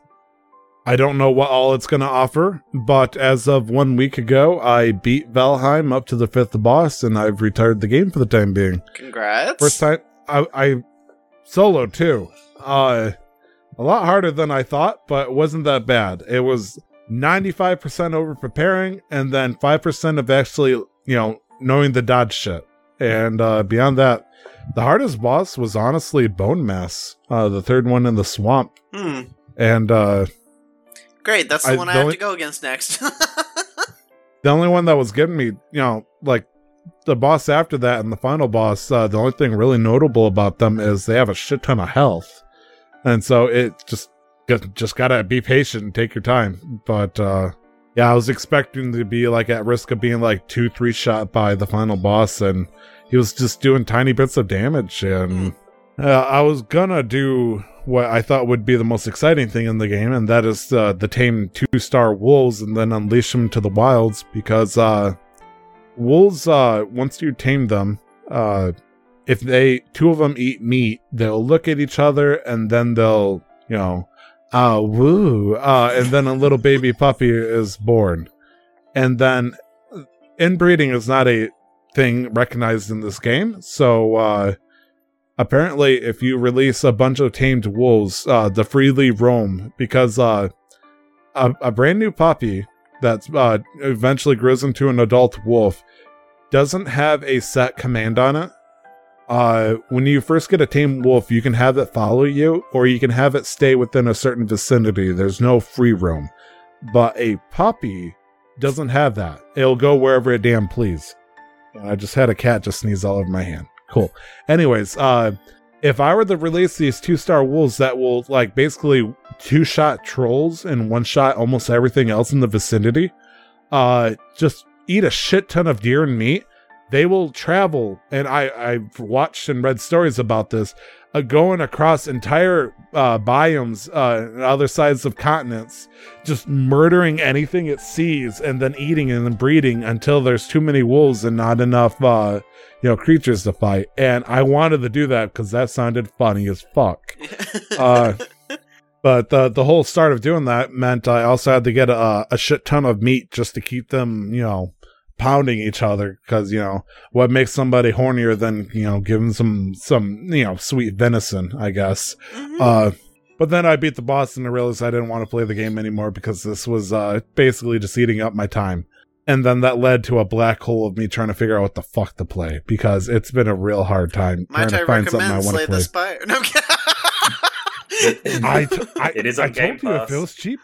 I don't know what all it's going to offer, but as of one week ago, I beat Valheim up to the fifth boss, and I've retired the game for the time being. Congrats. First time I, I solo too. Uh, a lot harder than I thought, but it wasn't that bad. It was ninety five percent over preparing, and then five percent of actually, you know, knowing the dodge shit. And uh, beyond that, the hardest boss was honestly Bonemass, uh, the third one in the swamp, Hmm. and uh, Great. That's the I- one I the have only- to go against next. the only one that was giving me, you know, like the boss after that and the final boss, uh, the only thing really notable about them is they have a shit ton of health, and so it just just gotta be patient and take your time. But uh, yeah, I was expecting to be like at risk of being like two, three shot by the final boss, and he was just doing tiny bits of damage, and uh, I was gonna do what I thought would be the most exciting thing in the game, and that is uh, the tame two star wolves and then unleash them to the wilds because uh, wolves, uh, once you tame them, uh, if they two of them eat meat, they'll look at each other and then they'll, you know, uh, woo, uh, and then a little baby puppy is born, and then inbreeding is not a thing recognized in this game. So uh, apparently, if you release a bunch of tamed wolves, uh, the freely roam because uh, a, a brand new puppy that uh, eventually grows into an adult wolf doesn't have a set command on it. Uh, when you first get a tame wolf, you can have it follow you, or you can have it stay within a certain vicinity. There's no free roam. But a puppy doesn't have that. It'll go wherever it damn please. I just had a cat just sneeze all over my hand. Cool. Anyways, uh, if I were to release these two star wolves that will like basically two shot trolls and one shot almost everything else in the vicinity, uh, just eat a shit ton of deer and meat. They will travel, and I I've watched and read stories about this, uh, going across entire uh, biomes, uh, other sides of continents, just murdering anything it sees, and then eating and then breeding until there's too many wolves and not enough, uh, you know, creatures to fight. And I wanted to do that because that sounded funny as fuck. Uh, but the the whole start of doing that meant I also had to get a, a shit ton of meat just to keep them, you know, pounding each other because you know what makes somebody hornier than you know giving some some you know sweet venison i guess Mhm. uh but then i beat the boss and i realized i didn't want to play the game anymore because this was uh basically just eating up my time and then that led to a black hole of me trying to figure out what the fuck to play because it's been a real hard time Might trying I to find something i want Slay to the play Spire? No, I'm kidding. I, t- I, It is I on Game told you if it was cheap.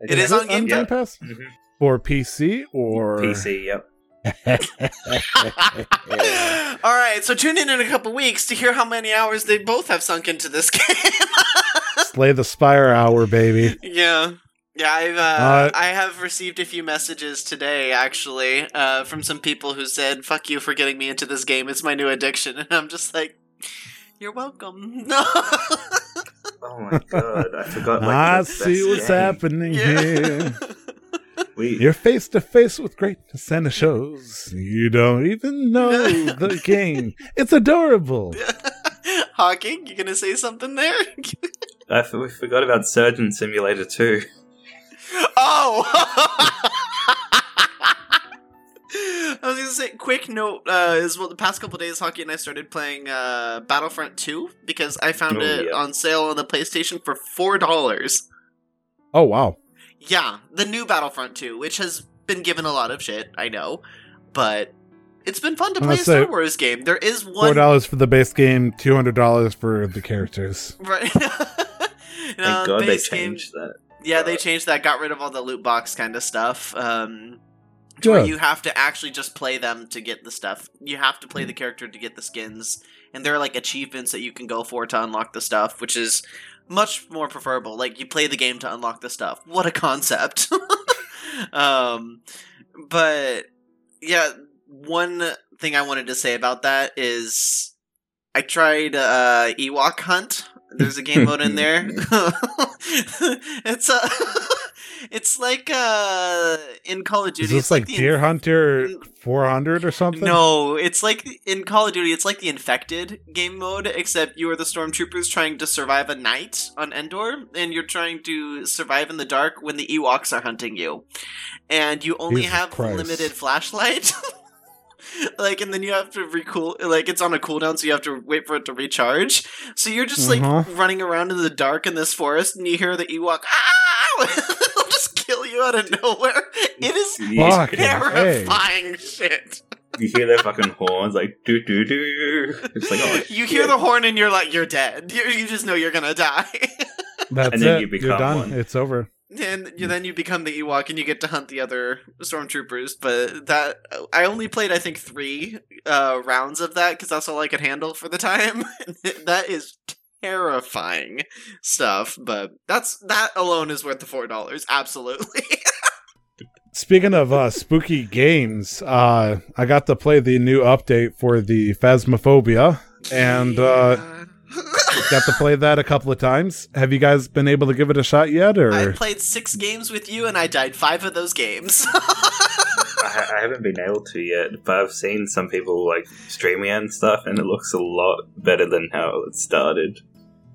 It is on Game Game Pass? Pass Mhm. For PC or PC. Yep. All right, so tune in in a couple weeks to hear how many hours they both have sunk into this game. Slay the Spire hour, baby. yeah. Yeah, I've uh, Uh, I have received a few messages today actually uh, from some people who said "fuck you for getting me into this game. It's my new addiction," and I'm just like, "You're welcome." No. Oh my god, I forgot. Like, I see what's game. happening Yeah. here. We You're face to face with greatness and it shows. You don't even know the game. It's adorable. Hawking, you gonna say something there? I f- we forgot about Surgeon Simulator 2. oh. I was gonna say, quick note uh, is well, the past couple days, Hockey and I started playing uh, Battlefront 2 because I found Oh, it yeah. on sale on the PlayStation for four dollars. Oh wow. Yeah, the new Battlefront 2, which has been given a lot of shit, I know, but it's been fun to I'm play a gonna Star Wars game. There is one four dollars dollars for the base game, two hundred dollars for the characters. right. Thank Uh, god they base game- changed that. Yeah, they changed that. Got rid of all the loot box kind of stuff. Um, to where you have to actually just play them to get the stuff. You have to play the character to get the skins, and there are like achievements that you can go for to unlock the stuff, which is much more preferable. Like you play the game to unlock the stuff. What a concept! um, but yeah, one thing I wanted to say about that is I tried uh, Ewok Hunt. There's a game mode in there. it's a, it's like uh in Call of Duty. Is this it's like the Deer Hunter four hundred or something? no, it's like in Call of Duty. It's like the Infected game mode, except you are the stormtroopers trying to survive a night on Endor, and you're trying to survive in the dark when the Ewoks are hunting you, and you only Jesus have Christ. limited flashlight. like, and then you have to recool. Like, it's on a cooldown, so you have to wait for it to recharge. So you're just like Uh-huh. running around in the dark in this forest, and you hear the Ewok. Ah! They'll just kill you out of nowhere. It is You, Fucking hey. terrifying shit. you hear their fucking horns like doo doo doo. It's like oh you hear the horn and you're like, you're dead. You, you just know you're gonna die. That's And then it. you You are done. one. It's over. and you, then you become the Ewok and you get to hunt the other stormtroopers. But that I only played, I think, three uh, rounds of that because that's all I could handle for the time. that is terrifying stuff. But that's that alone is worth the four dollars. Absolutely. Speaking of uh, spooky games, uh, I got to play the new update for the Phasmophobia, and uh, got to play that a couple of times. Have you guys been able to give it a shot yet? Or I played six games with you and I died five of those games. I, haven't been able to yet, but I've seen some people like streaming and stuff, and it looks a lot better than how it started.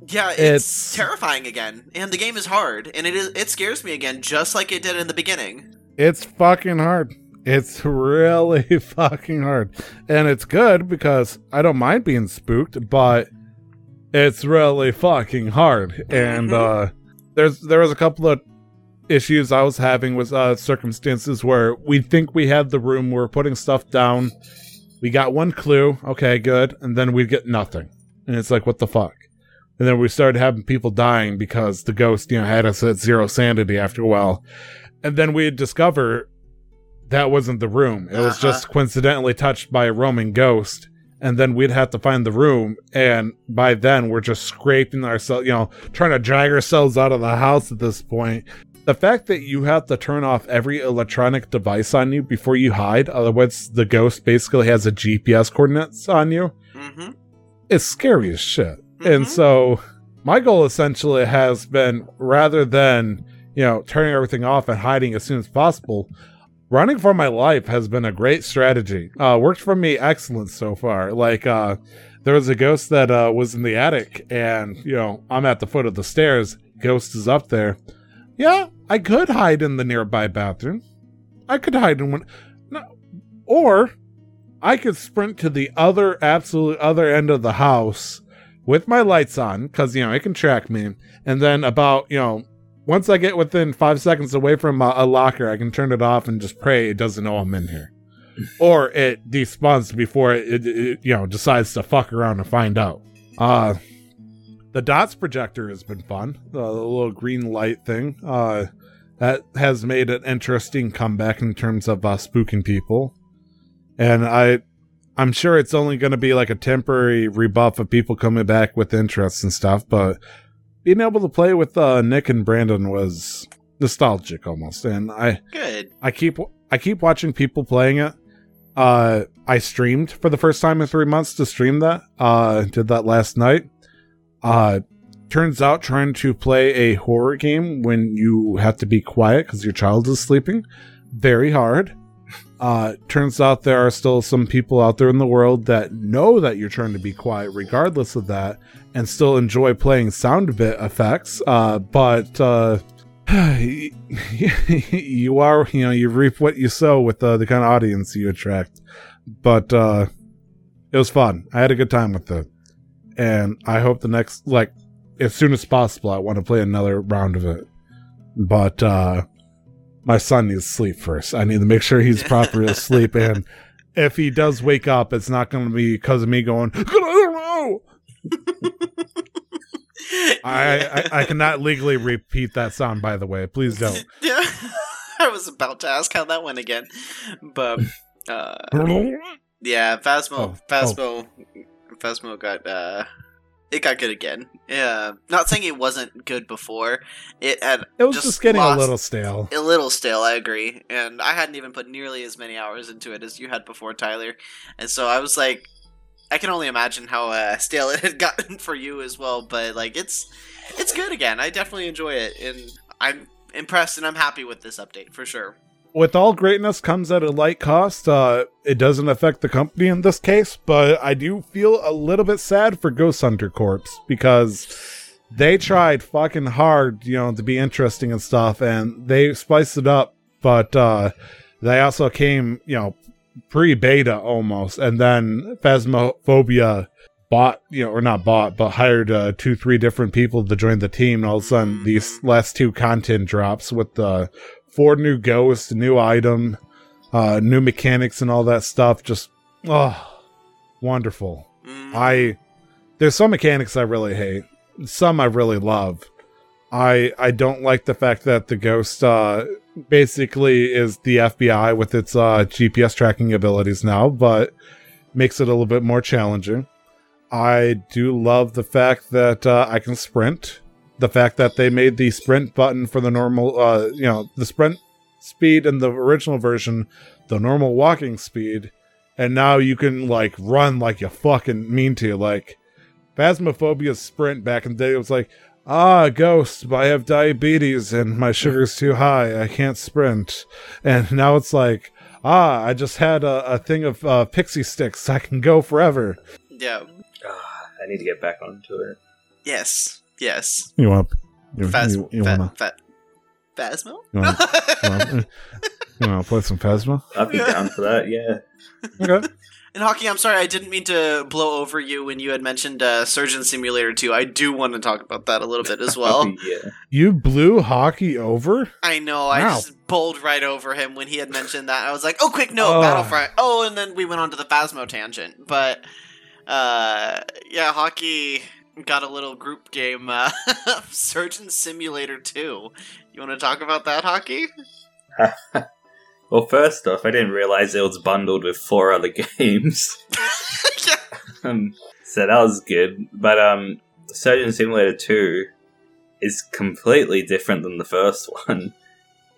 Yeah, it's, It's- terrifying again, and the game is hard, and it is it scares me again, just like it did in the beginning. it's fucking hard. It's really fucking hard. And it's good because I don't mind being spooked, but it's really fucking hard. And uh there's there was a couple of issues I was having with uh circumstances where we think we had the room, we're putting stuff down. We got one clue, okay, good, and then we get nothing. And it's like, what the fuck? And then we started having people dying because the ghost, you know, had us at zero sanity after a while. And then we'd discover that wasn't the room. It was Uh-huh. just coincidentally touched by a roaming ghost. And then we'd have to find the room. And by then, we're just scraping ourselves, you know, trying to drag ourselves out of the house at this point. The fact that you have to turn off every electronic device on you before you hide, otherwise, the ghost basically has a GPS coordinates on you, Mm-hmm. is scary as shit. And so my goal essentially has been rather than, you know, turning everything off and hiding as soon as possible, running for my life has been a great strategy. Uh worked for me excellent so far. Like uh there was a ghost that uh was in the attic and, you know, I'm at the foot of the stairs, ghost is up there. Yeah, I could hide in the nearby bathroom. I could hide in one no, or I could sprint to the other absolute other end of the house with my lights on because you know it can track me. And then about you know once i get within five seconds away from a, a locker i can turn it off and just pray it doesn't know i'm in here. Or it despawns before it, it, it, you know decides to fuck around and find out. Uh the dots projector has been fun. The little green light thing uh that has made an interesting comeback in terms of uh, spooking people. And i I'm sure it's only going to be like a temporary rebuff of people coming back with interest and stuff, but being able to play with uh, Nick and Brandon was nostalgic almost. And I, Good. I keep, I keep watching people playing it. Uh, I streamed for the first time in three months to stream that. Uh, did that last night. Uh, turns out trying to play a horror game when you have to be quiet because your child is sleeping, very hard. Uh, turns out there are still some people out there in the world that know that you're trying to be quiet regardless of that and still enjoy playing sound bit effects. Uh, but, uh, you are, you know, you reap what you sow with uh, the kind of audience you attract. But, uh, it was fun. I had a good time with it. And I hope the next, like, as soon as possible, I want to play another round of it. But, uh, my son needs sleep first. I need to make sure he's properly asleep. And if he does wake up, it's not going to be because of me going, I don't know. I, I, cannot legally repeat that sound, by the way. Please don't. Yeah. I was about to ask how that went again. But uh yeah, Phasmo Oh, Phasmo Phasmo got uh it got good again. Yeah. Not saying it wasn't good before. It had It was just, getting a little stale. a little stale, I agree. And I hadn't even put nearly as many hours into it as you had before, Tyler. And so I was like, I can only imagine how uh, stale it had gotten for you as well. But like, it's it's good again. I definitely enjoy it, and I'm impressed and I'm happy with this update for sure. With all greatness comes at a light cost. Uh, it doesn't affect the company in this case, but I do feel a little bit sad for Ghost Hunter Corps because they tried fucking hard, you know, to be interesting and stuff, and they spiced it up, but uh, they also came, you know, pre-beta almost, and then Phasmophobia bought, you know, or not bought, but hired uh, two, three different people to join the team, and all of a sudden these last two content drops with the four new ghosts, new item, uh, new mechanics, and all that stuff. Just oh, wonderful. Mm, I there's some mechanics I really hate. Some I really love. I I don't like the fact that the ghost uh basically is the FBI with its uh GPS tracking abilities now, but makes it a little bit more challenging. I do love the fact that uh, I can sprint. The fact that they made the sprint button for the normal uh you know, the sprint speed in the original version, the normal walking speed, and now you can like run like you fucking mean to. Like Phasmophobia sprint back in the day it was like, ah, ghost, I have diabetes and my sugar's too high. I can't sprint. And now it's like, ah, I just had a, a thing of uh, pixie sticks. I can go forever. yeah. Ah, I need to get back onto it. Yes. Yes. You want? You, Phas- you, you Fa- wanna? Fa- Phasmo. You wanna- you wanna- You know, play some Phasma. I'd be Yeah. down for that. Yeah. Okay. And Hockey, I'm sorry, I didn't mean to blow over you when you had mentioned uh, Surgeon Simulator 2. I do want to talk about that a little bit as well. yeah. You blew hockey over? I know, I Wow. just bowled right over him when he had mentioned that. I was like, oh, quick, no, Oh. Battlefront. Oh, and then we went on to the Phasmo tangent. But, uh, yeah, Hockey got a little group game, uh, Surgeon Simulator 2. You want to talk about that, Hockey? Well, first off, I didn't realize it was bundled with four other games. yeah. um, so that was good. But um, Surgeon Simulator 2 is completely different than the first one.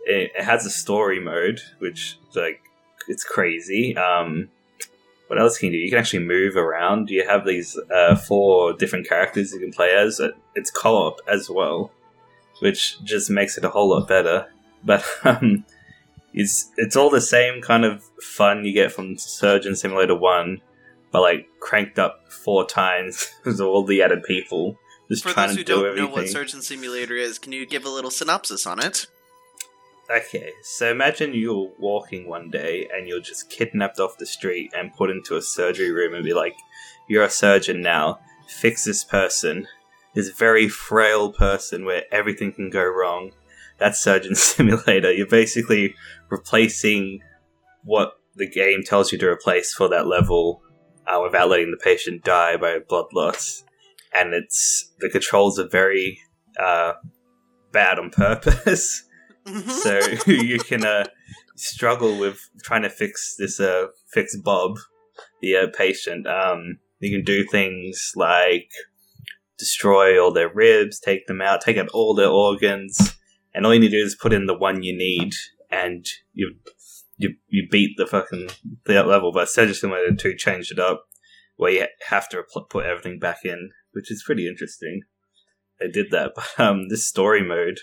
It, it has a story mode, which like it's crazy. Um, what else can you do? You can actually move around. You have these uh, four different characters you can play as. It's co-op as well, which just makes it a whole lot better. But um, it's it's all the same kind of fun you get from Surgeon Simulator One, but like cranked up four times with all the added people just For trying those who to do don't everything. know what Surgeon Simulator is, can you give a little synopsis on it? Okay, so imagine you're walking one day and you're just kidnapped off the street and put into a surgery room and be like, "You're a surgeon now. Fix this person, this very frail person where everything can go wrong." That's Surgeon Simulator. You're basically replacing what the game tells you to replace for that level uh, without letting the patient die by blood loss. And it's the controls are very uh, bad on purpose so you can uh, struggle with trying to fix this uh, fix Bob, the uh, patient. Um, you can do things like destroy all their ribs, take them out, take out all their organs, and all you need to do is put in the one you need, and you you you beat the fucking that level. But Surgeon Simulator Two changed it up, where you have to put everything back in, which is pretty interesting. They did that, but um, this story mode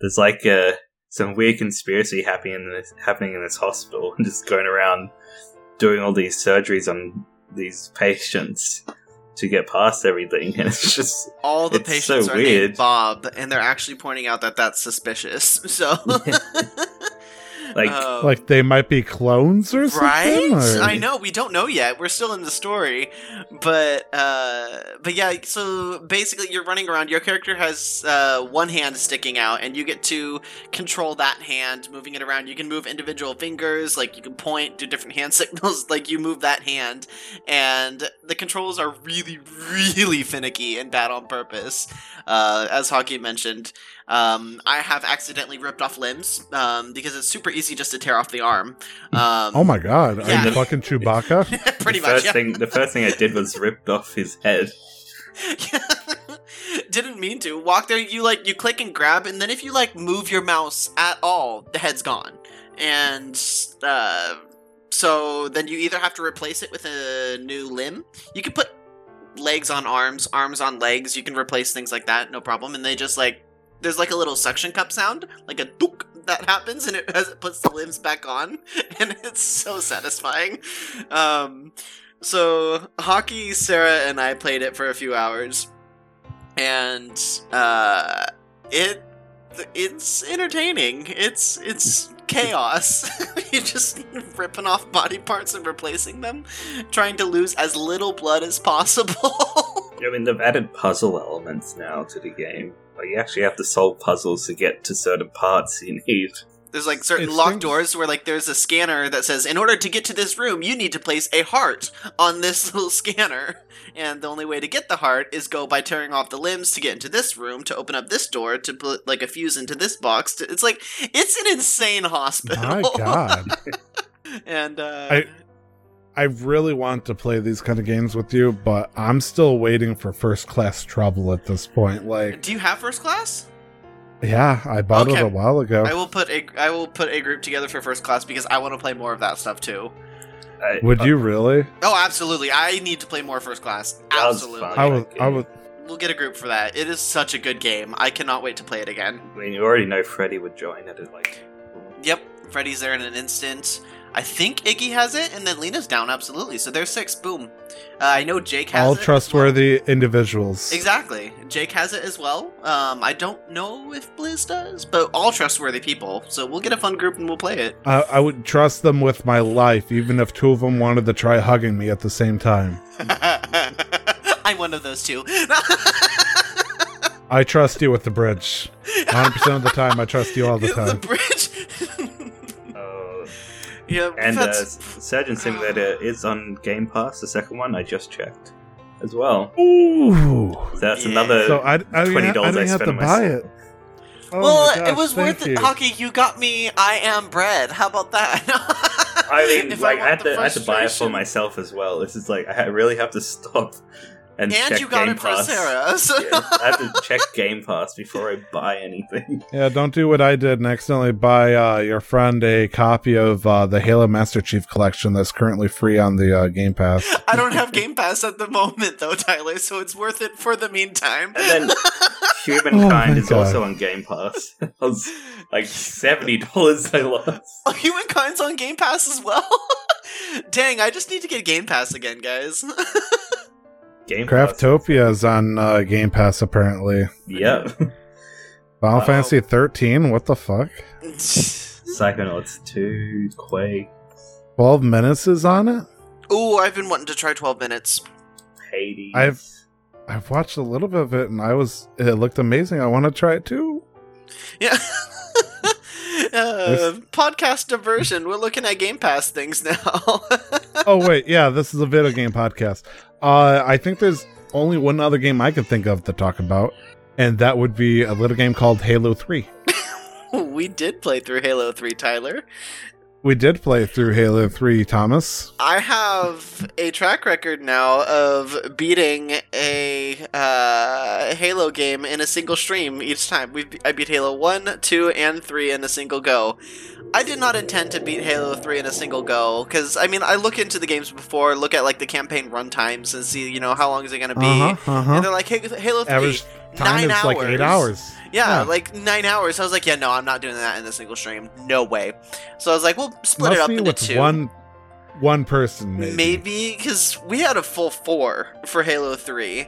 there's like uh, some weird conspiracy happening in this happening in this hospital, and just going around doing all these surgeries on these patients to get past everything, and it's just All the patients so are weird. named Bob, and they're actually pointing out that that's suspicious. So, Like- Um, Like they might be clones or something? right? or- I know we don't know yet. We're still in the story, but uh, but yeah. So basically, you're running around. Your character has uh, one hand sticking out, and you get to control that hand, moving it around. You can move individual fingers, like you can point, do different hand signals. Like you move that hand, and the controls are really, really finicky and bad on purpose. Uh, as Hockey mentioned, um, I have accidentally ripped off limbs um, because it's super easy just to tear off the arm. Um, Oh my god, are Yeah. you fucking Chewbacca? pretty the much. first Yeah. thing the first thing I did was ripped off his head. Didn't mean to. Walk there, you like you click and grab, and then if you like move your mouse at all, the head's gone. And uh, so then you either have to replace it with a new limb. You can put legs on arms, arms on legs. You can replace things like that, no problem. And they just like there's like a little suction cup sound, like a dook that happens, and it, it puts the limbs back on, and it's so satisfying. Um, so hockey, Sarah and I played it for a few hours, and uh, it it's entertaining. It's it's chaos. You're just ripping off body parts and replacing them, trying to lose as little blood as possible. I mean, they've added puzzle elements now to the game. Like you actually have to solve puzzles to get to certain parts you need. There's like certain It's locked things- doors where like there's a scanner that says in order to get to this room you need to place a heart on this little scanner and the only way to get the heart is go by tearing off the limbs to get into this room to open up this door to put like a fuse into this box to, it's like it's an insane hospital My god. and uh I- I really want to play these kind of games with you, but I'm still waiting for first class trouble at this point. Like, do you have first class yeah, I bought Okay. it a while ago. I will put a I will put a group together for first class because I want to play more of that stuff too. I- Would uh, you really? Oh, absolutely! I need to play more first class. Absolutely. I would. I would. we'll get a group for that. It is such a good game. I cannot wait to play it again. I mean, you already know Freddy would join it. Like, Yep, Freddy's there in an instant. I think Iggy has it, and then Lena's down absolutely. So there's six. Boom. Uh, I know Jake has All it. trustworthy individuals. Exactly. Jake has it as well. Um, I don't know if Blizz does, but all trustworthy people. So we'll get a fun group and we'll play it. I, I would trust them with my life, even if two of them wanted to try hugging me at the same time. I'm one of those two. I trust you with the bridge. 100% of the time, I trust you all the time. the bridge. Uh, yeah, and uh, that's- Surgeon Simulator is on Game Pass. The second one I just checked as well. Ooh. So that's Yeah. another So I, I, twenty ha- I dollars I, didn't have spent to on buy it. Oh well, gosh, it was worth you. it. Hockey, you got me. I am bread. How about that? I mean, If like I, want had to, I had to buy it for myself as well. This is like I really have to stop and, And check you got Game it for Pass. Sarah. So Yeah, I have to check Game Pass before I buy anything. Yeah, don't do what I did and accidentally buy uh, your friend a copy of uh, the Halo Master Chief collection that's currently free on the uh, Game Pass. I don't have Game Pass at the moment, though, Tyler. So it's worth it for the meantime. And then Oh Humankind my is God. also on Game Pass. I was like seventy dollars I lost. Oh, Humankind's on Game Pass as well. Dang, I just need to get Game Pass again, guys. Game Craftopia is on uh, Game Pass apparently. Yep. Final Wow. Fantasy 13? What the fuck? Psychonauts 2, Quake, 12 minutes is on it? Ooh, I've been wanting to try 12 minutes. Hades. I've- I've watched a little bit of it and I was it looked amazing. I want to try it too. Yeah. uh, podcast diversion. We're looking at Game Pass things now. oh wait, yeah, this is a video game podcast. Uh I think there's only one other game I could think of to talk about, and that would be a little game called Halo 3. we did play through Halo 3, Tyler. We did play through Halo 3, Thomas. I have a track record now of beating a uh, Halo game in a single stream each time. We I beat Halo 1, 2, and 3 in a single go. I did not intend to beat Halo 3 in a single go because I mean I look into the games before, look at like the campaign run times and see you know how long is it gonna be. Uh-huh, uh-huh. And they're like, hey, Halo 3, Average time nine is like 8 hours. Yeah, Yeah. like nine hours. I was like, yeah, no, I'm not doing that in a single stream. No way. So I was like, we'll split Must it up be into with two. one one person maybe. Maybe because we had a full four for Halo Three,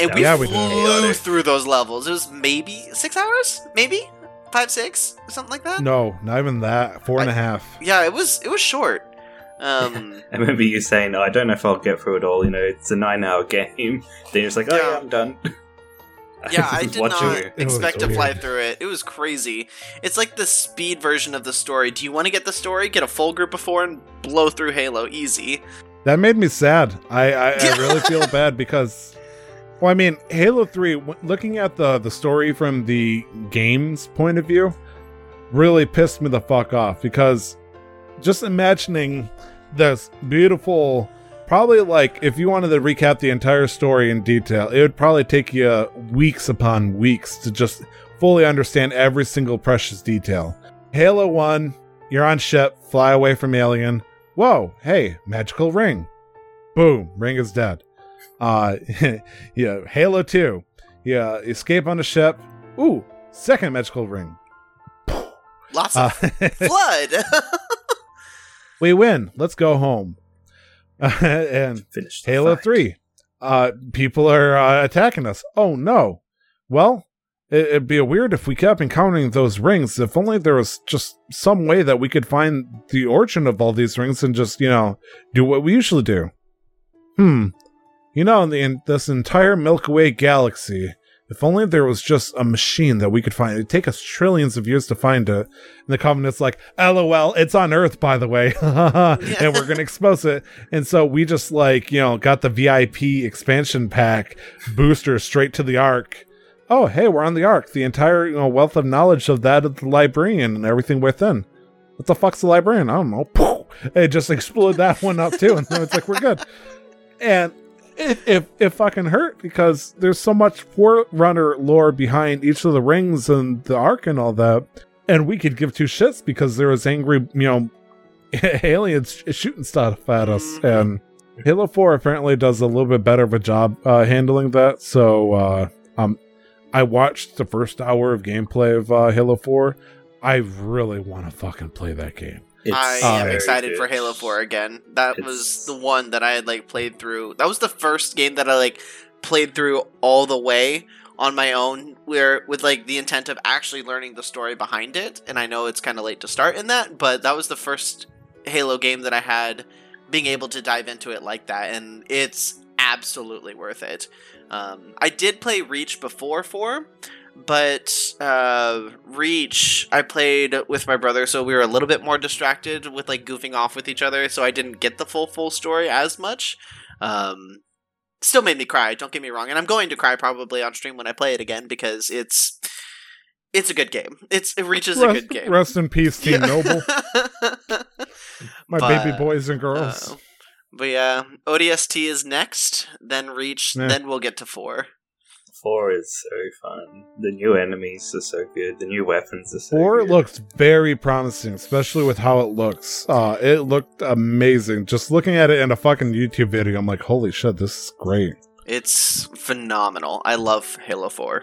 and we Yeah, we flew did. through those levels. It was maybe six hours, maybe five, six, something like that. No, not even that. Four and a I- half. Yeah, it was it was short. Um, I remember you saying, oh, I don't know if I'll get through it all. You know, it's a nine hour game. Then you're just like, oh, yeah, Yeah. I'm done. yeah, I was did not it. It was expect to fly through it. It was crazy. It's like the speed version of the story. Do you want to get the story? Get a full group of four and blow through Halo easy. That made me sad. I I, I really feel bad because well, I mean, Halo 3 looking at the the story from the game's point of view really pissed me the fuck off because just imagining this beautiful probably like if you wanted to recap the entire story in detail, it would probably take you uh, weeks upon weeks to just fully understand every single precious detail. Halo 1, you're on ship, fly away from alien. Whoa, hey, magical ring. Boom, ring is dead. Uh yeah, Halo 2. Yeah, escape on a ship. Ooh, second magical ring. Lots Uh, of flood. we win. Let's go home. and Finished. Halo fight. 3. Uh, people are uh, attacking us. Oh no. Well, it, it'd be weird if we kept encountering those rings. If only there was just some way that we could find the origin of all these rings and just, you know, do what we usually do. Hmm. You know, in, the, in this entire Milky Way galaxy, if only there was just a machine that we could find. It'd take us trillions of years to find it. And the Covenant's like, LOL, it's on Earth, by the way. and we're going to expose it. And so we just like, you know, got the VIP expansion pack booster straight to the Ark. Oh, hey, we're on the Ark. The entire you know, wealth of knowledge of that of the librarian and everything within. What the fuck's the librarian? I don't know. Poof! It just exploded that one up too. And it's like, we're good. And it, it, it fucking hurt because there's so much Forerunner lore behind each of the rings and the Ark and all that. And we could give two shits because there was angry, you know, aliens shooting stuff at us. Mhm. And Halo 4 apparently does a little bit better of a job uh, handling that. So, uh, um, I watched the first hour of gameplay of uh, Halo 4. I really want to fucking play that game. It's I am excited for. Halo 4 again. That was the one that I had like played through. That was the first game that I like played through all the way on my own where with like the intent of actually learning the story behind it. And I know it's kind of late to start in that, but that was the first Halo game that I had being able to dive into it like that and it's absolutely worth it. Um, I did play Reach before 4, but uh, Reach I played with my brother, so we were a little bit more distracted with like goofing off with each other, so I didn't get the full full story as much. Um, still made me cry. Don't get me wrong, and I'm going to cry probably on stream when I play it again because it's it's a good game. It's it reaches a good game. rest in peace, Team. Noble, my But, baby boys and girls. Uh, but yeah, ODST is next, then Reach, Yeah. then we'll get to four. Four is so fun. The new enemies are so good. The new weapons are so Four good. looks very promising, especially with how it looks. Uh, it looked amazing. Just looking at it in a fucking YouTube video, I'm like, holy shit, this is great. It's phenomenal. I love Halo 4.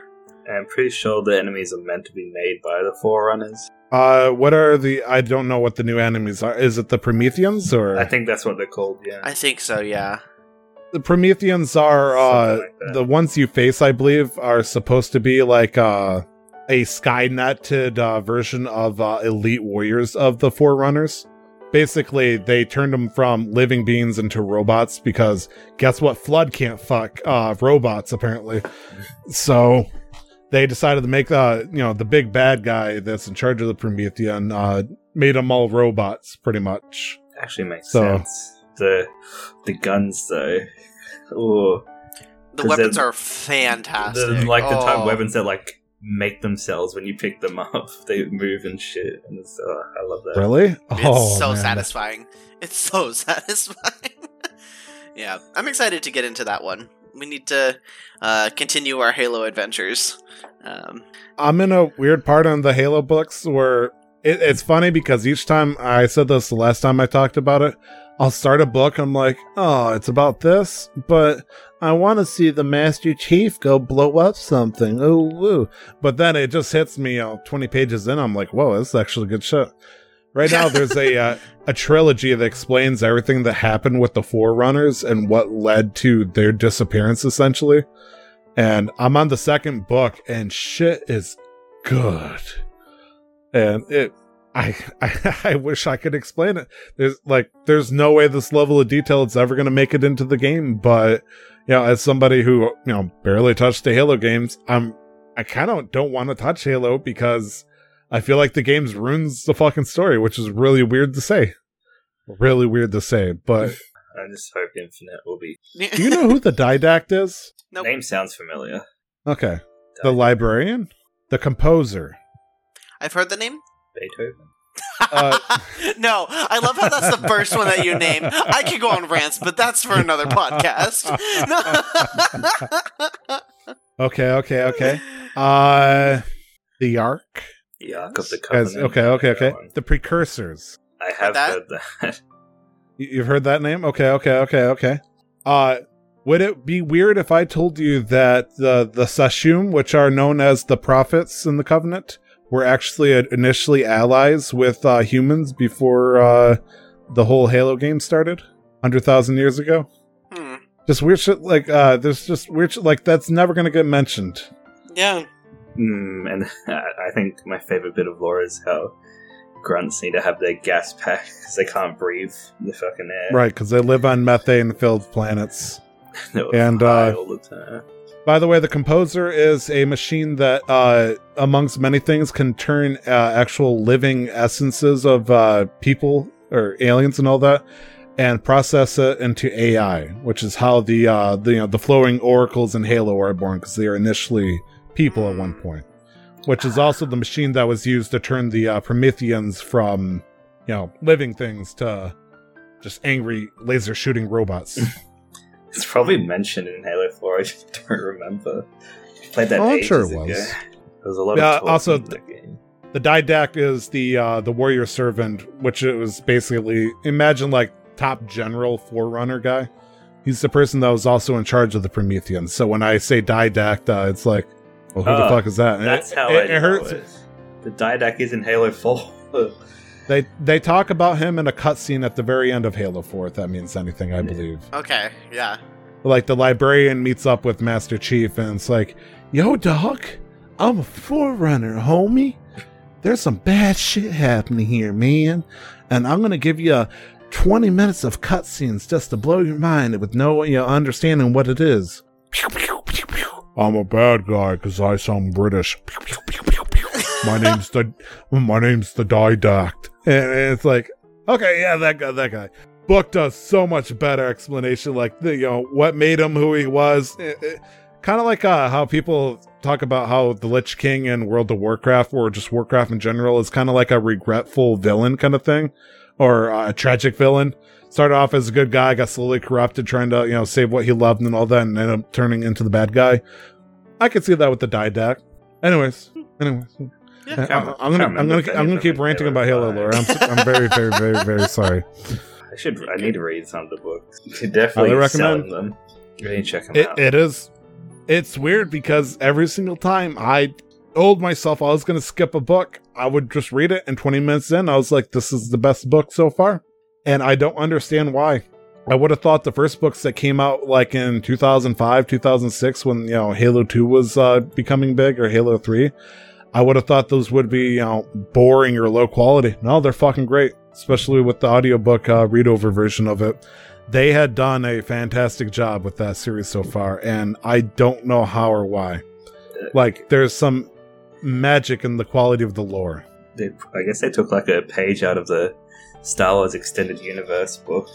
I'm pretty sure the enemies are meant to be made by the Forerunners. Uh, what are the? I don't know what the new enemies are. Is it the Prometheans or I think that's what they're called. Yeah. I think so, yeah. The Prometheans are uh like the ones you face? I believe are supposed to be like uh a Skyneted uh, version of uh, Elite Warriors of the Forerunners. Basically, they turned them from living beings into robots because guess what? Flood can't fuck uh, robots apparently. So they decided to make uh you know the big bad guy that's in charge of the Promethean uh made them all robots pretty much. Actually makes So- sense. The the guns though. Ooh. The 'Cause weapons they're- fantastic. The, like the type Oh. of weapons that like make themselves when you pick them up. They move and shit. And it's, uh, I love that. Really? It's oh, so man. satisfying. It's so satisfying. yeah, I'm excited to get into that one. We need to uh, continue our Halo adventures. Um, I'm in a weird part on the Halo books where it, it's funny because each time I said this the last time I talked about it, I'll start a book. I'm like, oh, it's about this, but I want to see the Master Chief go blow up something. Oh, woo. But then it just hits me, know, 20 pages in. I'm like, whoa, this is actually good shit. Right now, there's a uh, a trilogy that explains everything that happened with the Forerunners and what led to their disappearance, essentially. And I'm on the second book, and shit is good. And it, I, I, I wish I could explain it. There's like, there's no way this level of detail is ever going to make it into the game. But you know, as somebody who you know barely touched the Halo games, I'm, I kind of don't want to touch Halo because I feel like the games ruins the fucking story, which is really weird to say. Really weird to say, but I just hope Infinite will be. do you know who the Didact is? Nope. Name sounds familiar. Okay, the librarian, the composer. I've heard the name. Beethoven. Uh, no, I love how that's the first one that you name. I could go on rants, but that's for another podcast. Okay, okay, okay. Uh, the Ark. The Ark of the As, Covenant. okay, okay, okay. The precursors. I have that? heard that. You- You've heard that name? Okay, okay, okay, okay. Uh, would it be weird if I told you that the the San'Shyuum, which are known as the prophets in the Covenant, were actually uh, initially allies with uh, humans before uh, the whole Halo game started, hundred thousand years ago? Hmm. Just weird shit like uh, there's just weird shit like that's never gonna get mentioned. Yeah. Mm, and I think my favorite bit of lore is how grunts need to have their gas pack because they can't breathe the fucking air. Right, because they live on methane-filled planets. And, uh, all the time. By the way, the composer is a machine that, uh, amongst many things, can turn uh, actual living essences of uh, people or aliens and all that, and process it into AI, which is how the uh, the you know, the flowing oracles in Halo are born because they are initially people at one point, which is also the machine that was used to turn the uh, Prometheans from you know living things to just angry laser shooting robots. It's probably mentioned in Halo 4. I just don't remember. I played that Oh, I'm ages sure it ago. was. There was a lot Yeah, of talk also in that game. The Didact is the uh, the warrior servant, which it was basically imagine like top general forerunner guy. He's the person that was also in charge of the Prometheans. So when I say Didact, uh, it's like, well, who the Oh, fuck is that? And That's it, how it, I it know hurts. it. The didact is in Halo 4. They they talk about him in a cutscene at the very end of Halo 4, if that means anything, I believe. Okay, yeah. Like the librarian meets up with Master Chief and it's like, Yo, doc, I'm a forerunner, homie. There's some bad shit happening here, man. And I'm gonna give you a 20 minutes of cutscenes just to blow your mind with no you know, understanding what it is. I'm a bad guy because I sound British. my name's the my name's the Didact, and it's like, okay, yeah, that guy, that guy. Book does so much better explanation, like the, you know what made him who he was. kind of like uh, how people talk about how the Lich King and World of Warcraft, or just Warcraft in general, is kind of like a regretful villain kind of thing, or uh, a tragic villain started off as a good guy, got slowly corrupted, trying to you know save what he loved and all that, and ended up turning into the bad guy. I could see that with the Didact. Anyways, anyways. Yeah, I, am gonna, I'm gonna, I'm gonna keep ranting about Halo lore. I'm, I'm very, very, very, very sorry. I should, I need to read some of the books. You definitely recommend them. You need to check them it, out. It is, it's weird because every single time I told myself I was gonna skip a book, I would just read it, and 20 minutes in, I was like, "This is the best book so far." and I don't understand why. I would have thought the first books that came out like in 2005, 2006, when you know Halo 2 was uh, becoming big or Halo 3, I would have thought those would be you know boring or low quality. No, they're fucking great, especially with the audiobook uh, read over version of it. They had done a fantastic job with that series so far, and I don't know how or why. Like, there's some magic in the quality of the lore. They, I guess they took like a page out of the Star Wars Extended Universe book.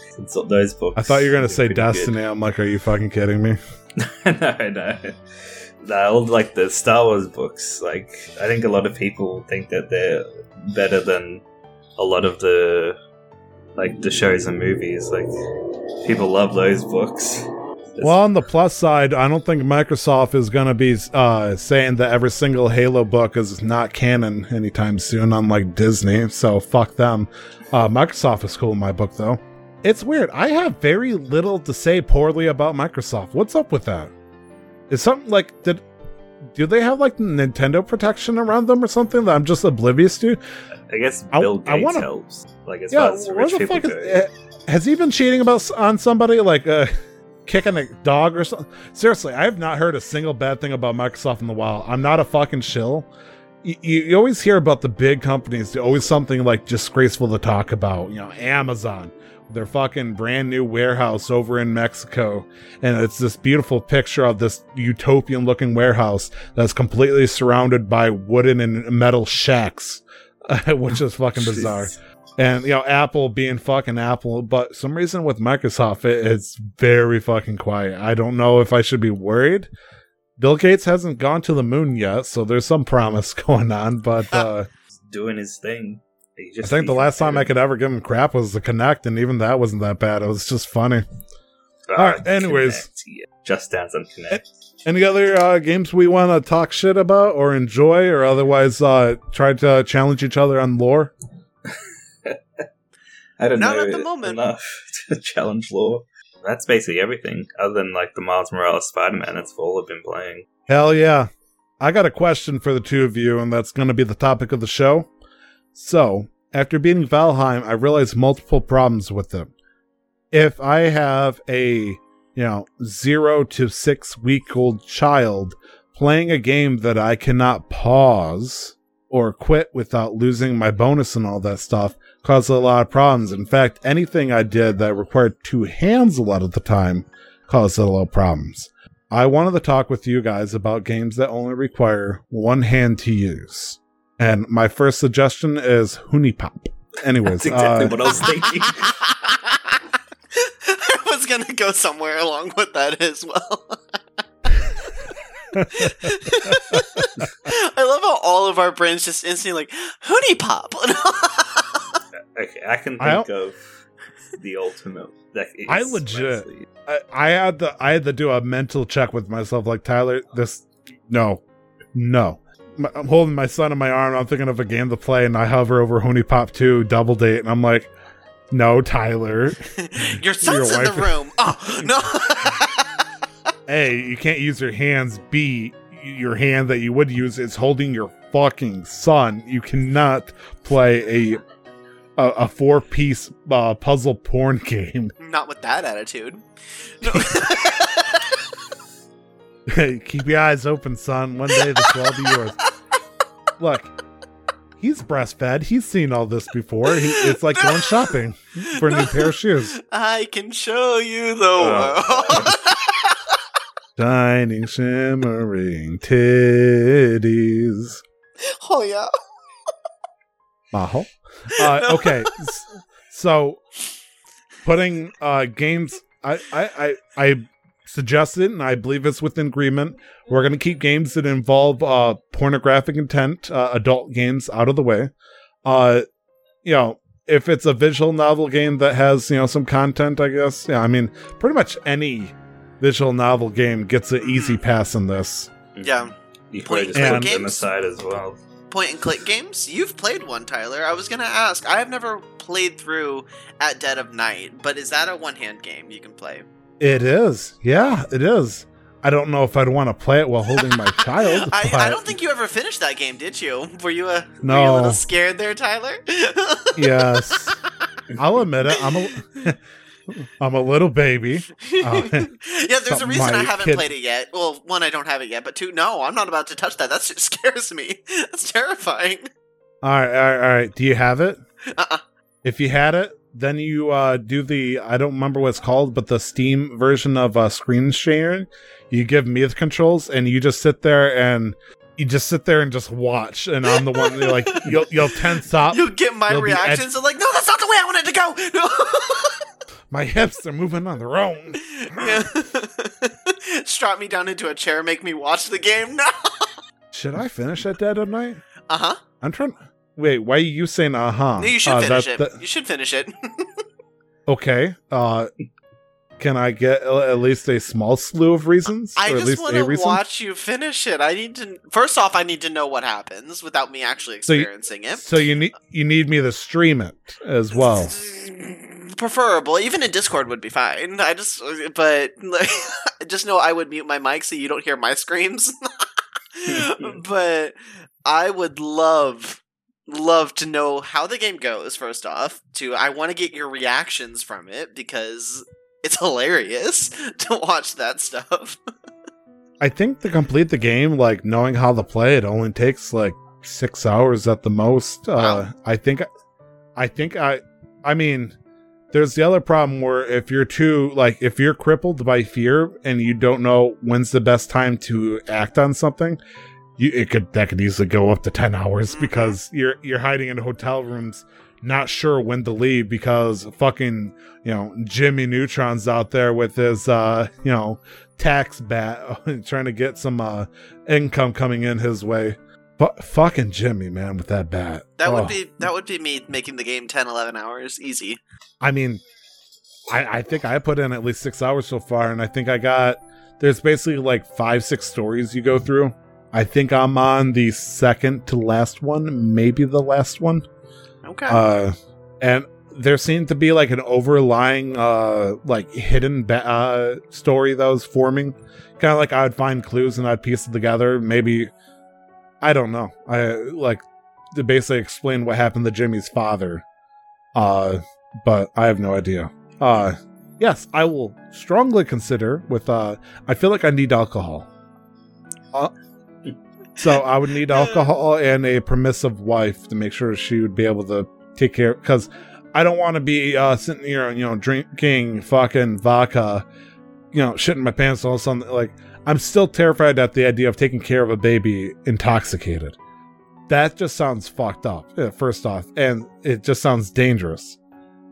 those books. I thought you were gonna say Destiny. Good. I'm like, are you fucking kidding me? no, no. No, all like the Star Wars books. Like, I think a lot of people think that they're better than a lot of the like the shows and movies. Like, people love those books. Well, on the plus side, I don't think Microsoft is going to be uh, saying that every single Halo book is not canon anytime soon, unlike Disney. So fuck them. Uh, Microsoft is cool in my book, though. It's weird. I have very little to say poorly about Microsoft. What's up with that? Is something like did do they have like Nintendo protection around them or something that I'm just oblivious to? I guess Bill I, Gates I wanna, helps. Like as yeah, as rich people go. Is, has he been cheating about on somebody like uh, kicking a dog or something? Seriously, I have not heard a single bad thing about Microsoft in the while. I'm not a fucking shill you, you always hear about the big companies. always something like disgraceful to talk about. You know, Amazon, their fucking brand new warehouse over in Mexico, and it's this beautiful picture of this utopian looking warehouse that's completely surrounded by wooden and metal shacks, which is fucking bizarre. And you know, Apple being fucking Apple, but some reason with Microsoft, it, it's very fucking quiet. I don't know if I should be worried Bill Gates hasn't gone to the moon yet, so there's some promise going on. But uh, doing his thing. I think the last time I could ever give him crap was the Kinect, and even that wasn't that bad. It was just funny. Uh, All right. Anyways, Kinect, yeah. Just Dance on Kinect. Any other uh, games we want to talk shit about or enjoy, or otherwise uh, try to challenge each other on lore? I don't Not know. at the moment. Enough to challenge lore that's basically everything other than like the Miles Morales Spider Man. That's all I've been playing. Hell yeah. I got a question for the two of you, and that's going to be the topic of the show. So, after beating Valheim, I realized multiple problems with them. If I have a, you know, zero to six week old child playing a game that I cannot pause or quit without losing my bonus and all that stuff, caused a lot of problems. In fact, anything I did that required two hands a lot of the time caused a lot of problems. I wanted to talk with you guys about games that only require one hand to use. And my first suggestion is HuniePop. Anyways, That's exactly uh, what I was thinking. I was gonna go somewhere along with that as well. I love how all of our brains just instantly like HuniePop. Okay, I can think I, of the ultimate. I legit. I, I, had to. I had to do a mental check with myself. Like Tyler, this no, no. I'm holding my son in my arm. I'm thinking of a game to play, and I hover over HuniePop Two Double Date, and I'm like, "No, Tyler, your son's your in the room." Oh no! a, you can't use your hands. B, your hand that you would use is holding your fucking son. You cannot play a a, a four piece uh, puzzle porn game. Not with that attitude. No. Keep your eyes open, son. One day this will all be yours. Look, he's breastfed. He's seen all this before. He, it's like going shopping for a new pair of shoes. I can show you the world. Shining, shimmering titties. oh yeah. Maho. Uh, okay, so putting uh, games, I, I, I, I suggested, and I believe it's within agreement. We're going to keep games that involve uh, pornographic intent, uh, adult games, out of the way. Uh, you know, if it's a visual novel game that has you know some content, I guess. Yeah, I mean, pretty much any visual novel game gets an easy pass in this. Yeah. You probably just And- put them Games? aside as well. Point and click games. You've played one, Tyler. I was gonna ask. I have never played through at Dead of Night, but is that a one-hand game you can play? It is. Yeah, it is. I don't know if I'd want to play it while holding my child. I, I don't think you ever finished that game, did you? Were you a were you a little scared there, Tyler? Yes, I'll admit it. I'm a, I'm a little baby. Oh, yeah, there's a reason I haven't kid- played it yet. Well, one, I don't have it yet, but two, no, I'm not about to touch that. That scares me. That's terrifying. All right, all right, all right. Do you have it? Uh-uh. If you had it, then you uh, do the I don't remember what it's called, but the Steam version of uh, screen sharing. You give me the controls, and you just sit there and you just sit there and just watch. And I'm the one that, like you'll you'll tense up. You get my reactions and like, no, that's not the way I wanted to go. No. My hips are moving on their own. Yeah. Strap me down into a chair, make me watch the game. No. Should I finish at Dead of Night? Uh huh. I'm trying. Wait, why are you saying uh huh? No, you should uh, finish that- it. that- You should finish it. okay. Uh, can I get at least a small slew of reasons? I just want to watch you finish it. I need to. First off, I need to know what happens without me actually So you- experiencing it. So you need you need me to stream it as well. Preferable, even in Discord would be fine. I just, but just know I would mute my mic so you don't hear my screams. but I would love, love to know how the game goes. First off, to I want to get your reactions from it because it's hilarious to watch that stuff. I think to complete the game, like knowing how to play, it only takes like six hours at the most. Uh, Wow. I think, I think I, I mean, there's the other problem where if you're too like if you're crippled by fear and you don't know when's the best time to act on something, you it could that could easily go up to ten hours because you're you're hiding in hotel rooms, not sure when to leave because fucking you know Jimmy Neutron's out there with his uh you know tax bat trying to get some uh income coming in his way. But fucking Jimmy, man, with that bat. That Oh. would be that would be me making the game 10, 11 hours easy. I mean, I, I think I put in at least six hours so far, and I think I got there's basically like five, six stories you go through. I think I'm on the second to last one, maybe the last one. Okay. Uh, and there seemed to be like an overlying, uh, like hidden ba- uh, story that was forming. Kind of like I would find clues and I'd piece it together. Maybe I don't know. I like to basically explain what happened to Jimmy's father. Uh, but I have no idea. Uh, yes, I will strongly consider with. Uh, I feel like I need alcohol. Uh, so I would need alcohol and a permissive wife to make sure she would be able to take care. Because I don't want to be uh, sitting here, you know, drinking fucking vodka, you know, shitting my pants all something like. I'm still terrified at the idea of taking care of a baby intoxicated. That just sounds fucked up. uh, First off, and it just sounds dangerous.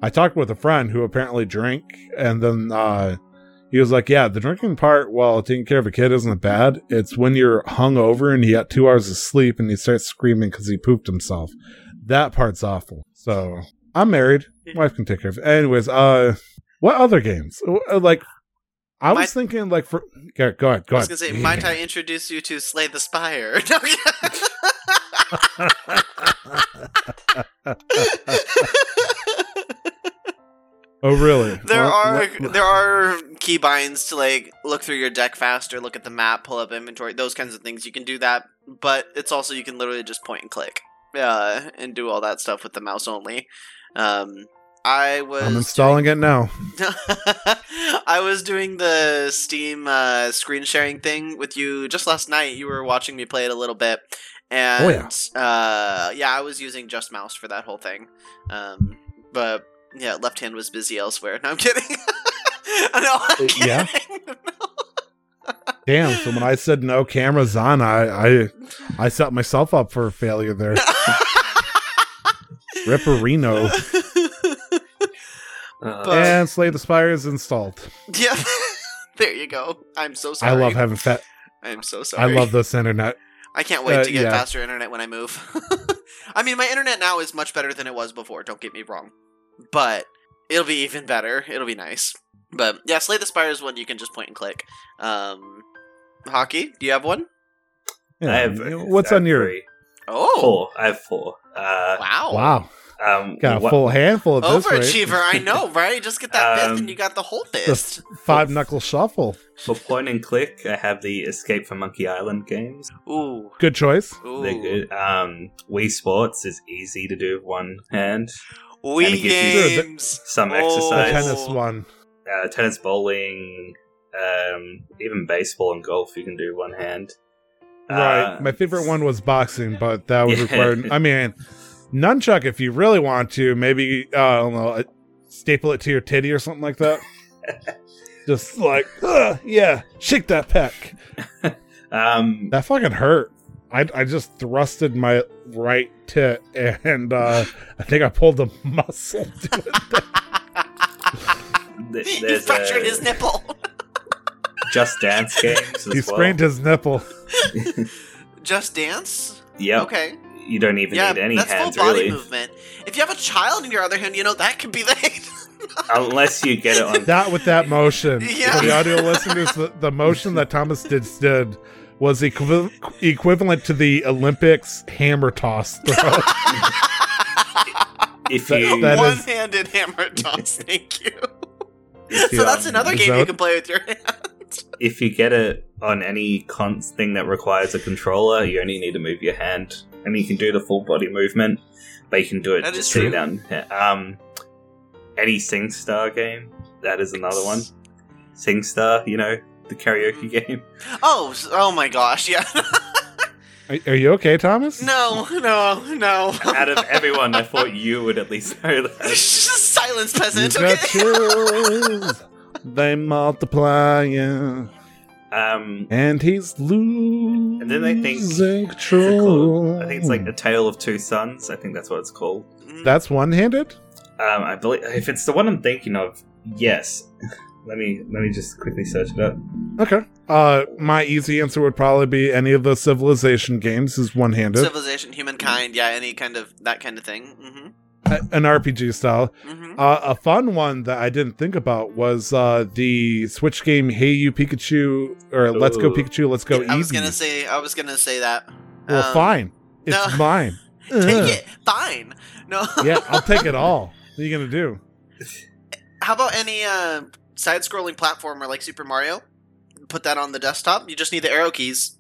I talked with a friend who apparently drank, and then uh, he was like, "Yeah, the drinking part while taking care of a kid isn't bad. It's when you're hungover and you got two hours of sleep and he starts screaming because he pooped himself. That part's awful." So I'm married. Wife can take care of it. Anyways, uh, what other games? Uh, Like, I My- was thinking, like, for go, go ahead, go I was ahead. gonna say, might I introduce you to Slay the Spire? oh, really? there Well, are what- there are keybinds to like look through your deck faster, look at the map, pull up inventory, those kinds of things. You can do that, but it's also you can literally just point and click, uh, and do all that stuff with the mouse only. Um, I was I'm installing it now. I was doing the Steam uh, screen sharing thing with you just last night. You were watching me play it a little bit, and Oh, yeah. uh, yeah, I was using just mouse for that whole thing. Um, but yeah, left hand was busy elsewhere. No, I'm kidding. no, I'm Uh, yeah? kidding. Damn. So when I said no cameras on, I I, I set myself up for failure there. Ripperino. Uh, and Slay the Spire is installed. yeah, there you go. I'm so sorry. I love having fat. I'm so sorry. I love this internet. I can't wait Uh, to get yeah. faster internet when I move. I mean, my internet now is much better than it was before. Don't get me wrong, but it'll be even better. It'll be nice. But yeah, Slay the Spire is one you can just point and click. Um, hockey, do you have one? Yeah. I have, What's I on have your three. Oh, Four. I have four. Uh, wow, Wow? um, Got a what- full handful of this. Right? overachiever. I know, right? Just get that fifth, Um, and you got the whole The fist. five knuckle shuffle. For point and click, I have the Escape from Monkey Island games. Ooh, Good choice. ooh. They're good. Um, Wii Sports is easy to do with one hand. Wii And it gives you- games. Some Oh. The exercise. tennis one. Uh, tennis, bowling, um, even baseball and golf you can do one hand. Right. Uh, My favorite one was boxing, but that was Yeah. require. I mean, nunchuck if you really want to. Maybe uh, I don't know, uh, staple it to your titty or something like that. Just like, "Ugh, yeah, shake that peck. Um, That fucking hurt. I, I just thrusted my right tit, and uh, I think I pulled a muscle. To it. he fractured uh, his nipple. Just Dance games as he well. sprained his nipple. Just dance. Yep. Okay. You don't even yeah, need any that's hands full body really, movement. If you have a child in your other hand, you know that could be the. unless you get it on. That with that motion. Yeah. For the audio listeners, the, the motion that Thomas did did was equiv- equivalent to the Olympics hammer toss throw. if That- you that is- One-handed hammer toss. Thank you. if you, so that's um, another game that you can play with your hand. if you get it on any cons thing that requires a controller, you only need to move your hand, and you can do the full body movement, but you can do it That is just sitting true. down. Um, any SingStar game, that is another one. SingStar, you know, the karaoke game. Oh, oh my gosh, yeah. are, are you okay, Thomas? no, no, no. Out of everyone, I thought you would at least know that. Silence, peasant. got Okay. chills. they multiply, yeah. Um, And he's losing And then they think- control. I think it's like A Tale of Two Sons. I think that's what it's called. Mm, That's one-handed. Um, I believe if it's the one I'm thinking of, yes. Let me let me just quickly search it up. Okay. Uh, my easy answer would probably be any of the civilization games is one-handed. Civilization, humankind, yeah, any kind of that kind of thing. Mm-hmm. A- an RPG style. Mm-hmm. Uh, a fun one that I didn't think about was uh, the Switch game Hey You Pikachu or Let's Go Pikachu, Let's Go I was gonna say, I was gonna say that. well, Um, fine. It's no. mine. Take Ugh. it, fine. No. yeah, I'll take it all. What are you gonna do? How about any uh, side-scrolling platformer like Super Mario? Put that on the desktop. You just need the arrow keys.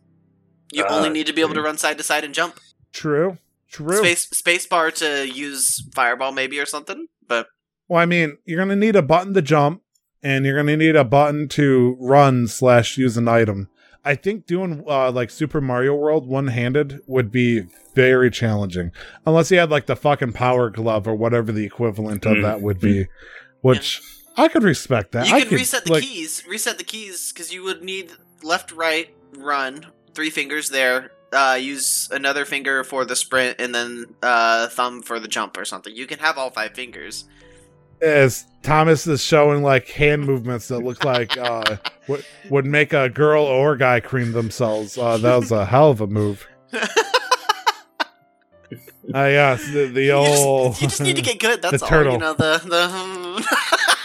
You Uh, only need to be able to run side to side and jump. True. True. Space space bar to use fireball maybe or something. But Well, I mean, you're gonna need a button to jump, and you're gonna need a button to run slash use an item. I think doing uh, like Super Mario World one handed would be very challenging, unless you had like the fucking Power Glove or whatever the equivalent of Mm. that would be, which I could respect that. you I can could, reset the like, keys. Reset the keys because you would need left, right, run, three fingers there. Uh, use another finger for the sprint, and then uh, thumb for the jump or something. You can have all five fingers. As Thomas is showing like hand movements that look like uh, would would make a girl or guy cream themselves. Uh, that was a hell of a move. Ah, yes, the, the you, old. just, you just need to get good. That's all. turtle. You know the the.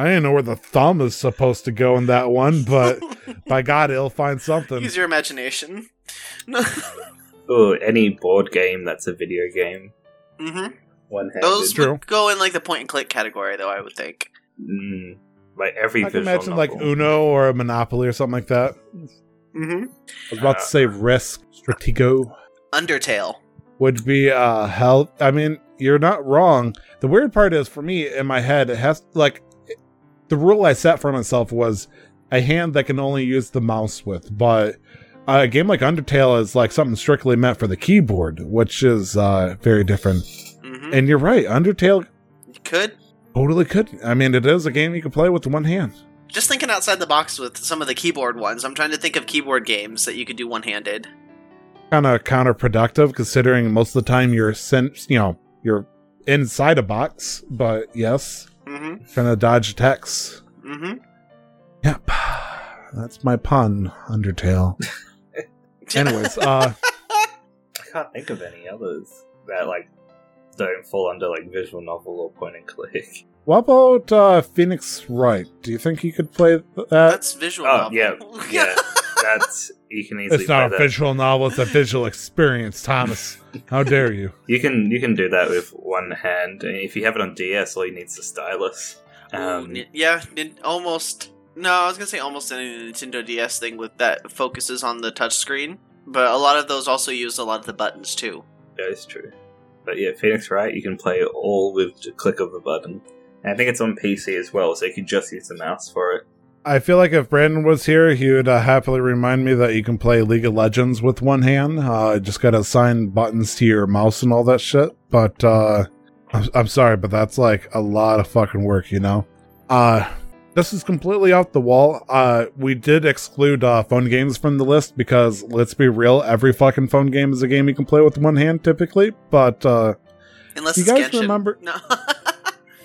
I didn't know where the thumb is supposed to go in that one, but by God, it'll find something. Use your imagination. Oh, any board game that's a video game, hmm one handed. Those True. would go in like the point and click category, though. I would think. Mm, like every I can visual imagine like. Uno or a Monopoly or something like that. Mm-hmm. I was about to say Risk, Stratego Undertale. would be uh hell. I mean, you're not wrong. The weird part is for me in my head, it has like the rule I set for myself was a hand that can only use the mouse with, but a game like Undertale is like something strictly meant for the keyboard, which is uh, very different. hmm And you're right, Undertale Could totally could. I mean, it is a game you can play with one hand. just thinking outside the box with some of the keyboard ones. I'm trying to think of keyboard games that you could do one handed. Kind of counterproductive considering most of the time you're sent, you know, you're inside a box. But yes, Mm-hmm. trying to dodge attacks. Mm-hmm. Yep, that's my pun. Undertale. Anyways, uh, I can't think of any others that like don't fall under like visual novel or point and click. What about uh, Phoenix Wright? Do you think you could play that? That's visual. Oh novel. yeah, yeah. That's you can easily It's not a that. visual novel; it's a visual experience. Thomas, how dare you? You can you can do that with one hand, and if you have it on DS, all you need is a stylus. Ooh, Um, ni- yeah, almost. No, I was gonna say almost any Nintendo DS thing with that focuses on the touchscreen, but a lot of those also use a lot of the buttons too. that is true. But yeah, Phoenix Wright, you can play all with the click of a button. And I think it's on PC as well, so you can just use the mouse for it. I feel like if Brandon was here, he would uh, happily remind me that you can play League of Legends with one hand. Uh, just gotta assign buttons to your mouse and all that shit. But uh, I'm, I'm sorry, but that's like a lot of fucking work, you know. Uh, this is completely off the wall. Uh, we did exclude uh, phone games from the list because let's be real, every fucking phone game is a game you can play with one hand typically. But uh, Unless You it's guys Genshin. remember- No.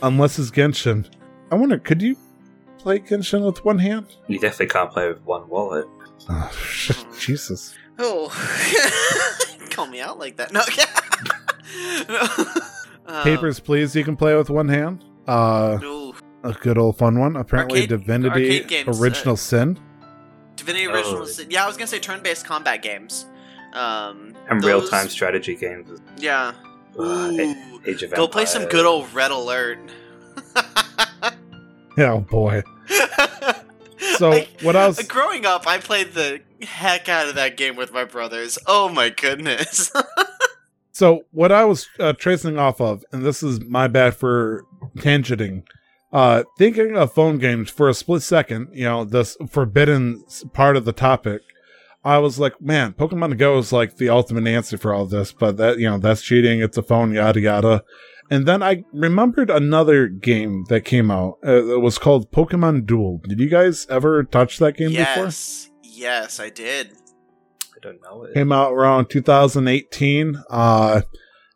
unless it's Genshin, I wonder, could you play Genshin with one hand? You definitely can't play with one wallet. Oh, shit, Jesus. oh, call me out like that. No. Um, Papers, Please, you can play with one hand. Uh, ooh. a good old fun one. Apparently, Arcade- Divinity arcade Original uh, Sin. Divinity Original Oh. Sin. Yeah, I was gonna say turn-based combat games. Um, And those- real time strategy games. Yeah. Uh, Ooh. Age of Go play some good old Red Alert. Oh boy. So I- what else? growing up, I played the heck out of that game with my brothers. Oh my goodness. so what I was uh, tracing off of, and this is my bad for tangenting. Uh, thinking of phone games for a split second, you know, this forbidden part of the topic. I was like, man, Pokemon Go is like the ultimate answer for all this, but that, you know, that's cheating. It's a phone, yada yada. And then I remembered another game that came out. Uh, it was called Pokemon Duel. Did you guys ever touch that game before? yes. Yes, I did. I don't know it. Came out around 2018, uh,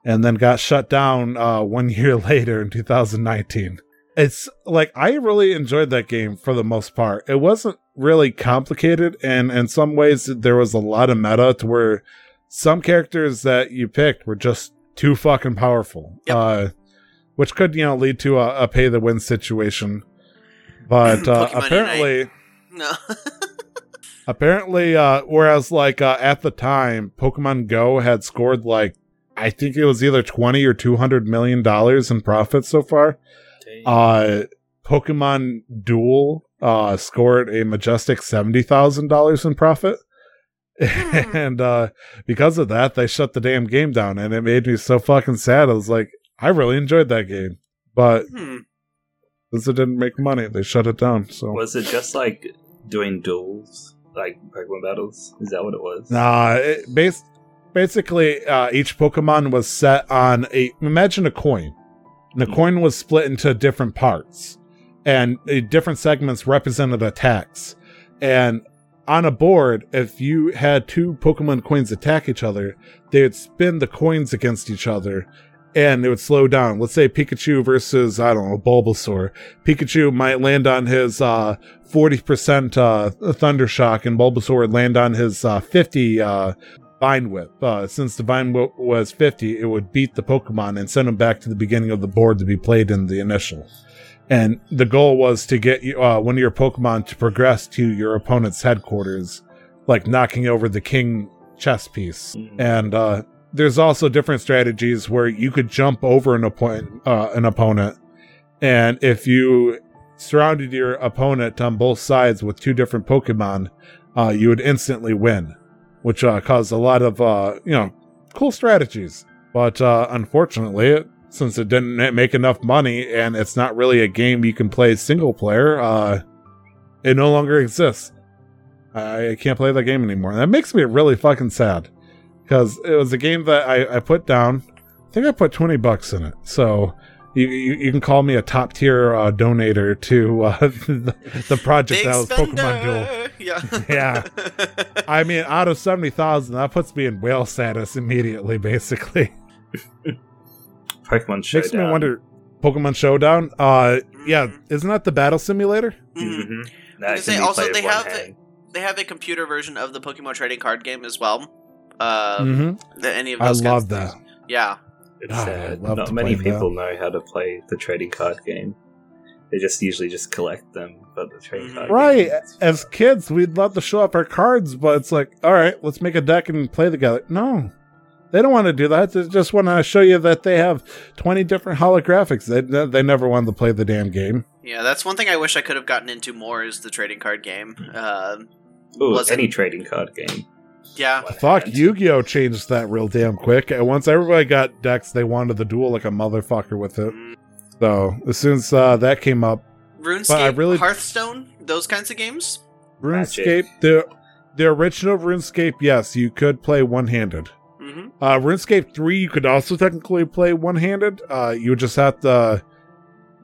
and then got shut down uh, one year later in 2019. It's like I really enjoyed that game for the most part. It wasn't really complicated, and in some ways there was a lot of meta to where some characters that you picked were just too fucking powerful, Yep. uh, which could you know lead to a, a pay the win situation. But uh, apparently. No. Apparently, uh, whereas like uh, at the time, Pokemon Go had scored like I think it was either twenty or two hundred million dollars in profit so far. Dang. Uh, Pokemon Duel uh, scored a majestic seventy thousand dollars in profit, Hmm. and uh, because of that, they shut the damn game down, and it made me so fucking sad. I was like, I really enjoyed that game, but Hmm. since it didn't make money, they shut it down. So Was it just like doing duels, like Pokemon battles? Is that what it was? Nah, it, bas- basically, uh, each Pokemon was set on a. Imagine a coin. And the Hmm. coin was split into different parts, and uh, different segments represented attacks. And on a board, if you had two Pokemon coins attack each other, they would spin the coins against each other, and it would slow down. Let's say Pikachu versus I don't know Bulbasaur. Pikachu might land on his uh, 40% uh, Thunder Shock, and Bulbasaur would land on his uh, 50 uh, Vine Whip. Uh, since the Vine Whip was 50, it would beat the Pokemon and send them back to the beginning of the board to be played in the initial. And the goal was to get you, uh, one of your Pokemon to progress to your opponent's headquarters, like knocking over the king chess piece. Mm. And uh, there's also different strategies where you could jump over an, oppo- uh, an opponent, and if you surrounded your opponent on both sides with two different Pokemon, uh, you would instantly win, which uh, caused a lot of uh, you know cool strategies. But uh, unfortunately, it since it didn't make enough money and it's not really a game you can play single player, uh, it no longer exists. I can't play that game anymore. That makes me really fucking sad because it was a game that I, I put down. I think I put 20 bucks in it. So you, you, you can call me a top tier uh, donator to uh, the, the project Big that was spender. Pokemon Duel. Yeah. Yeah. I mean, out of 70,000, that puts me in whale status immediately, basically. Pokemon Showdown. Makes me wonder. Pokemon Showdown? Uh, yeah, isn't that the battle simulator? Mhm. hmm That can say, be also, they have hand. they have a computer version of the Pokemon trading card game as well. Um, mm-hmm. that any of I those kinds love that. things. Yeah. It's Ah, sad. Not many play that. people know how to play the trading card game. They just usually just collect them, but the trading Mhm. card Right. game, As kids, we'd love to show off our cards, but it's like, all right, let's make a deck and play together. No, they don't want to do that. They just want to show you that they have 20 different holographics. They, they never wanted to play the damn game. Yeah, that's one thing I wish I could have gotten into more is the trading card game. Um Ooh, was it- any trading card game. yeah. One Fuck. Yu Gi Oh! changed that real damn quick. And once everybody got decks, they wanted the duel like a motherfucker with it. Mm, So as soon as uh, that came up, RuneScape, I really- Hearthstone, those kinds of games. RuneScape, the the original RuneScape, yes, you could play one handed. Hmm Uh, RuneScape 3, you could also technically play one handed. Uh, you would just have to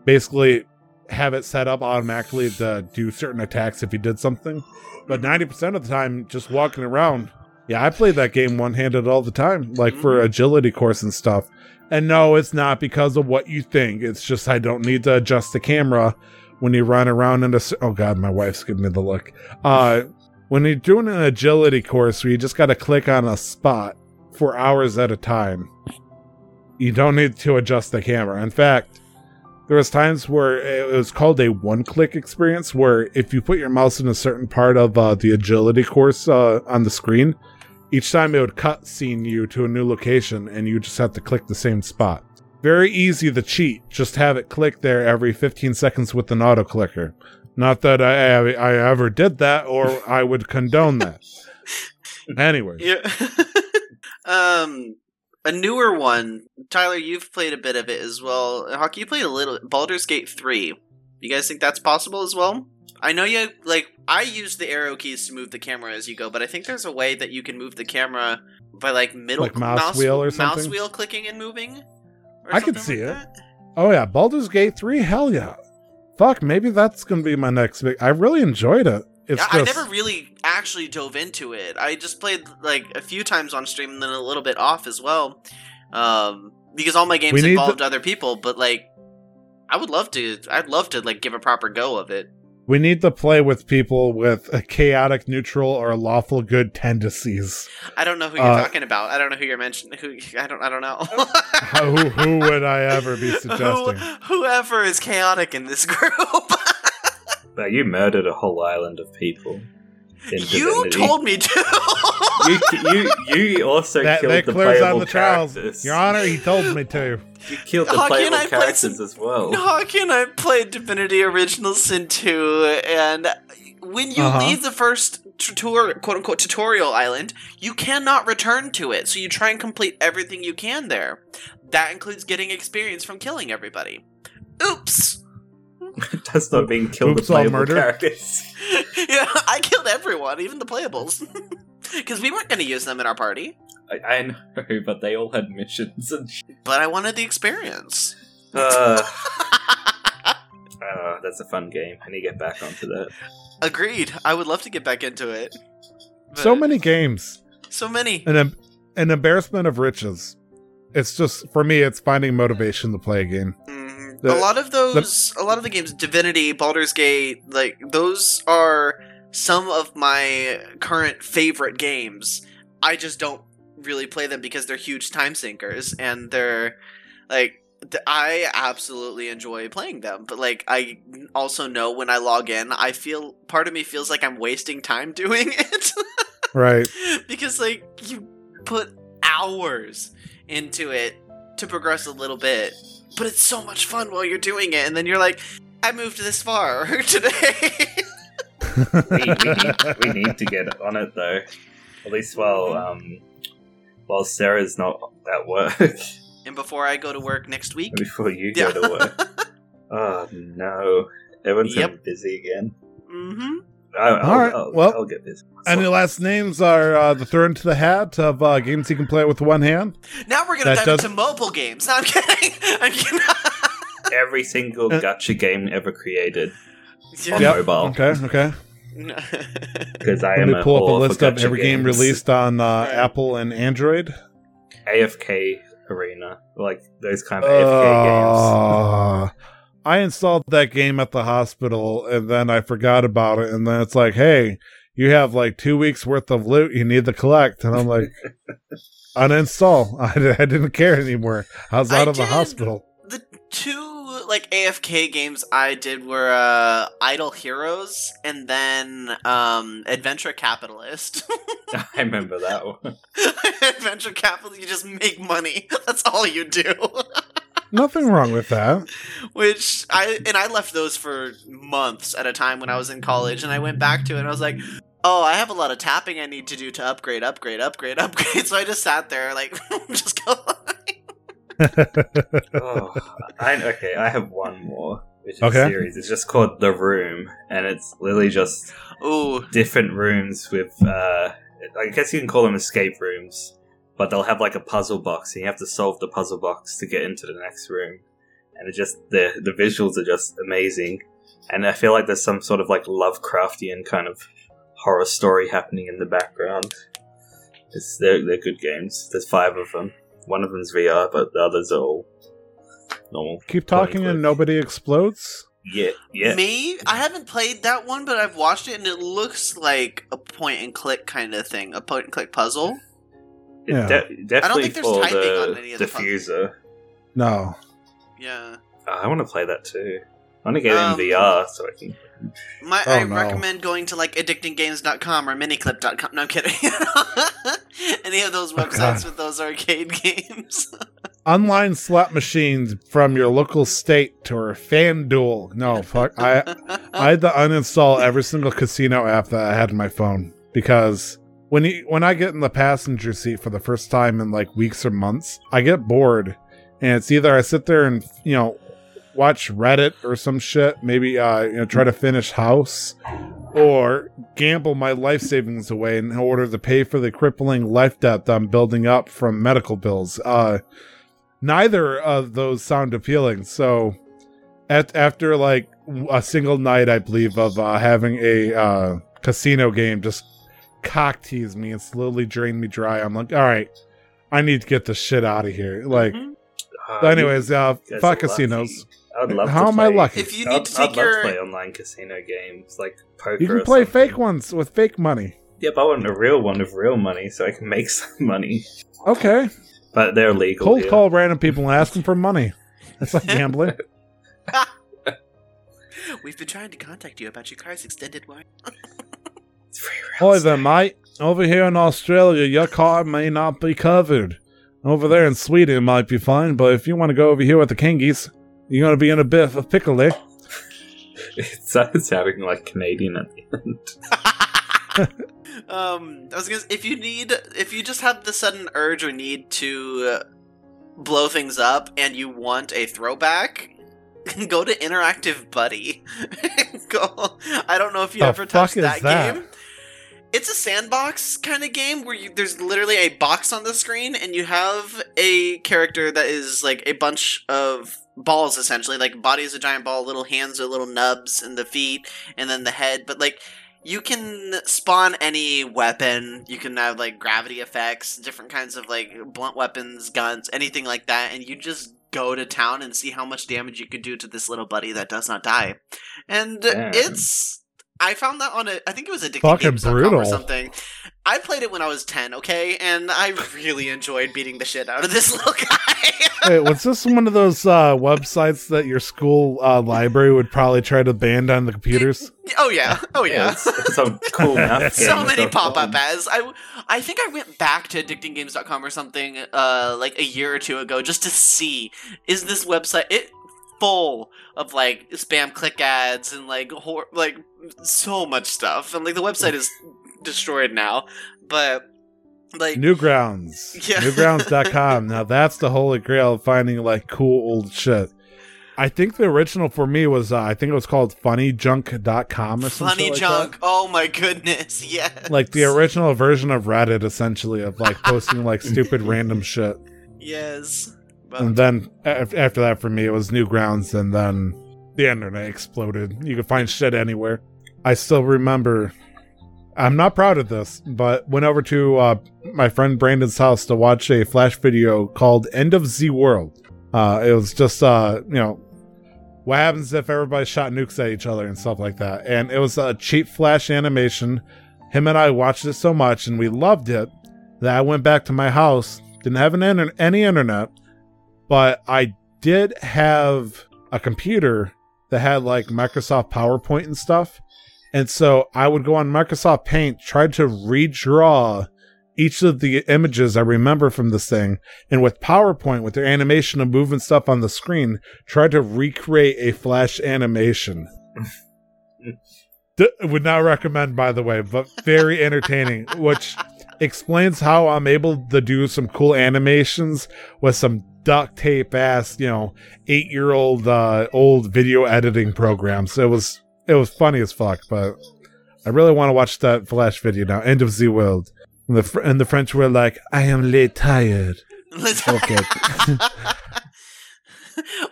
basically have it set up automatically to do certain attacks if you did something. But 90% of the time, just walking around, yeah, I played that game one handed all the time, like for agility course and stuff. And no, it's not because of what you think. It's just I don't need to adjust the camera when you run around in a. Oh, God, my wife's giving me the look. Uh, when you're doing an agility course where you just got to click on a spot for hours at a time, you don't need to adjust the camera. In fact, there was times where it was called a one-click experience, where if you put your mouse in a certain part of uh, the agility course uh, on the screen, each time it would cut scene you to a new location, and you just have to click the same spot. Very easy to cheat. Just have it click there every 15 seconds with an auto clicker. Not that I, I, I ever did that, or I would condone that. Anyway, Yeah. um, a newer one. Tyler, you've played a bit of it as well. Hockey, you played a little. Baldur's Gate three. You guys think that's possible as well? I know you like. I use the arrow keys to move the camera as you go, but I think there's a way that you can move the camera by like middle Like mouse wheel or something. mouse wheel clicking and moving. I could see like it. that. Oh yeah, Baldur's Gate 3, hell yeah. Fuck, maybe that's gonna be my next big I really enjoyed it. It's Yeah, just I never really actually dove into it. I just played like a few times on stream and then a little bit off as well. Um, because all my games involved the- other people, but like I would love to I'd love to like give a proper go of it. we need to play with people with a chaotic neutral or lawful good tendencies. I don't know who you're Uh, talking about. I don't know who you're mentioning. Who I don't I don't know. who, who would I ever be Who- suggesting? whoever is chaotic in this group. But you murdered a whole island of people. in you Divinity. told me to. you, you you also That, killed that the clears playable on the trials. characters. Your Honor, he told me to. You killed the Hockey and playable I played characters some- as well. Hawk and I played Divinity Original Sin 2, and when you Uh-huh. leave the first tutor- quote unquote tutorial island, you cannot return to it. So you try and complete everything you can there. That includes getting experience from killing everybody. Oops. Just not being killed Oops, the playable murder. characters. yeah, I killed everyone, even the playables. Because we weren't going to use them in our party, I, I know, but they all had missions and. Sh- but I wanted the experience. uh, uh, that's a fun game. I need to get back onto that. Agreed. I would love to get back into it. So many games. So many. An, em- an embarrassment of riches. It's just, for me, it's finding motivation to play a game. Mhm. The- a lot of those, a lot of the games, Divinity, Baldur's Gate, like those are some of my current favorite games. I just don't really play them because they're huge time sinkers and they're like I absolutely enjoy playing them, but like I also know when I log in, I feel part of me feels like I'm wasting time doing it Right. because like you put hours into it to progress a little bit, but it's so much fun while you're doing it, and then you're like, I moved this far today. we, we, need, we need to get on it though. At least while um while Sarah's not at work. and before I go to work next week. Before you Yeah. go to work. oh no, everyone's Yep. busy again. hmm I'll, All right, I'll, well, I'll get busy. Any last names are uh, the thrown into the hat of uh, games you can play it with one hand. Now we're gonna That dive does- into mobile games. No, I'm kidding. I'm kidding. Every single Uh, gacha game ever created on Yeah. mobile. Okay, okay. Because I Let am me a pull up a list of gacha every game released on uh, Right. Apple and Android. AFK Arena, like those kind of AFK games. I installed that game at the hospital and then I forgot about it. And then it's like, hey, you have like two weeks worth of loot you need to collect. And I'm like, uninstall. I, I didn't care anymore. I was I out of the hospital. the two like AFK games I did were uh, Idle Heroes and then um, Adventure Capitalist. I remember that one. Adventure Capitalist, you just make money. That's all you do. Nothing wrong with that. Which I and I left those for months at a time when I was in college, and I went back to it. and I was like, "Oh, I have a lot of tapping I need to do to upgrade, upgrade, upgrade, upgrade." So I just sat there, like, just go. oh, I, okay, I have one more, which is Okay. a series. It's just called The Room, and it's literally just Ooh, different rooms with, uh, I guess you can call them escape rooms, but they'll have like a puzzle box, and you have to solve the puzzle box to get into the next room. And it just the the visuals are just amazing, and I feel like there's some sort of like Lovecraftian kind of horror story happening in the background. It's they're they're good games. There's five of them. One of them's VR, but the others are all normal. Keep talking Point and and nobody explodes. Yeah, yeah. me? I haven't played that one, but I've watched it, and it looks like a point and click kind of thing, a point and click puzzle. It Yeah. de- definitely think there's for typing the on any of the diffuser. No. Yeah. Oh, I want to play that too. I want to get Um, in VR so I can. My, Oh, I no. recommend going to like addictinggames.com or miniclip.com. No, I'm kidding. Any of those Oh, websites God. with those arcade games. Online slot machines from your local state to a FanDuel. No, fuck. I I had to uninstall every single casino app that I had in my phone because when you when I get in the passenger seat for the first time in like weeks or months, I get bored, and it's either I sit there and you know watch Reddit or some shit, maybe uh you know try to finish House, or gamble my life savings away in order to pay for the crippling life debt I'm building up from medical bills. Uh, neither of those sound appealing, so at after like a single night, I believe, of uh, having a uh, casino game just cock tease me and slowly drain me dry. I'm like, all right, I need to get the shit out of here. Like, Mhm. Uh, anyways, uh, fuck casinos. I would love How to am I lucky? If you need I'd, to I'd take love to play online casino games like poker. You can play something. fake ones with fake money. Yeah, but I want a real one with real money so I can make some money. Okay, But they're legal. cold here. call random people and ask them for money. That's like gambling. We've been trying to contact you about your car's extended warranty. It's free Hi there, mate. Over here in Australia, your car may not be covered. Over there in Sweden, it might be fine, but if you want to go over here with the Kingies, you're going to be in a bit of a pickle there. It started sounding like Canadian at the end. um, I was gonna. s- If you need, if you just have the sudden urge or need to uh, blow things up, and you want a throwback, go to Interactive Buddy. go. I don't know if you The ever touched that, that? game. It's a sandbox kind of game where you, there's literally a box on the screen, and you have a character that is like a bunch of balls, essentially. Like body is a giant ball, little hands are little nubs, and the feet, and then the head. But like you can spawn any weapon. You can have like gravity effects, different kinds of like blunt weapons, guns, anything like that, and you just go to town and see how much damage you could do to this little buddy that does not die. And Damn. it's I found that on a I think it was a Fucking brutal. or something. I played it when I was 10, okay? And I really enjoyed beating the shit out of this little guy. Wait, was this one of those uh, websites that your school uh, library would probably try to ban on the computers? oh yeah. Oh yeah. it's, it's some cool math so many dot pop up ads. I, I think I went back to addictinggames.com or something uh like a year or two ago just to see is this website it full of like spam click ads and like hor- like so much stuff and like the website is destroyed now but Like Newgrounds. Yeah. Newgrounds.com. now that's the holy grail of finding like cool old shit. I think the original for me was uh, I think it was called funnyjunk.com or something. funny like junk. Oh my goodness. Yes. Like the original version of Reddit essentially of like posting like stupid random shit. Yes. But And then af- after that for me it was Newgrounds and then the internet exploded. You could find shit anywhere. I still remember I'm not proud of this, but went over to uh, my friend Brandon's house to watch a flash video called End of Z World. Uh, it was just, uh, you know, what happens if everybody shot nukes at each other and stuff like that. And it was a cheap flash animation. Him and I watched it so much and we loved it that I went back to my house, didn't have an inter- any internet, but I did have a computer that had like Microsoft PowerPoint and stuff. And so I would go on Microsoft Paint, try to redraw each of the images I remember from this thing, and with PowerPoint, with their animation of moving stuff on the screen, try to recreate a Flash animation. D- would not recommend, by the way, but very entertaining, which explains how I'm able to do some cool animations with some duct tape ass, you know, eight year old uh, old video editing programs. It was it was funny as fuck, but I really want to watch that Flash video now. End of Ze World. And the Fr- and the French were like, "I am late tired." Let's- Okay.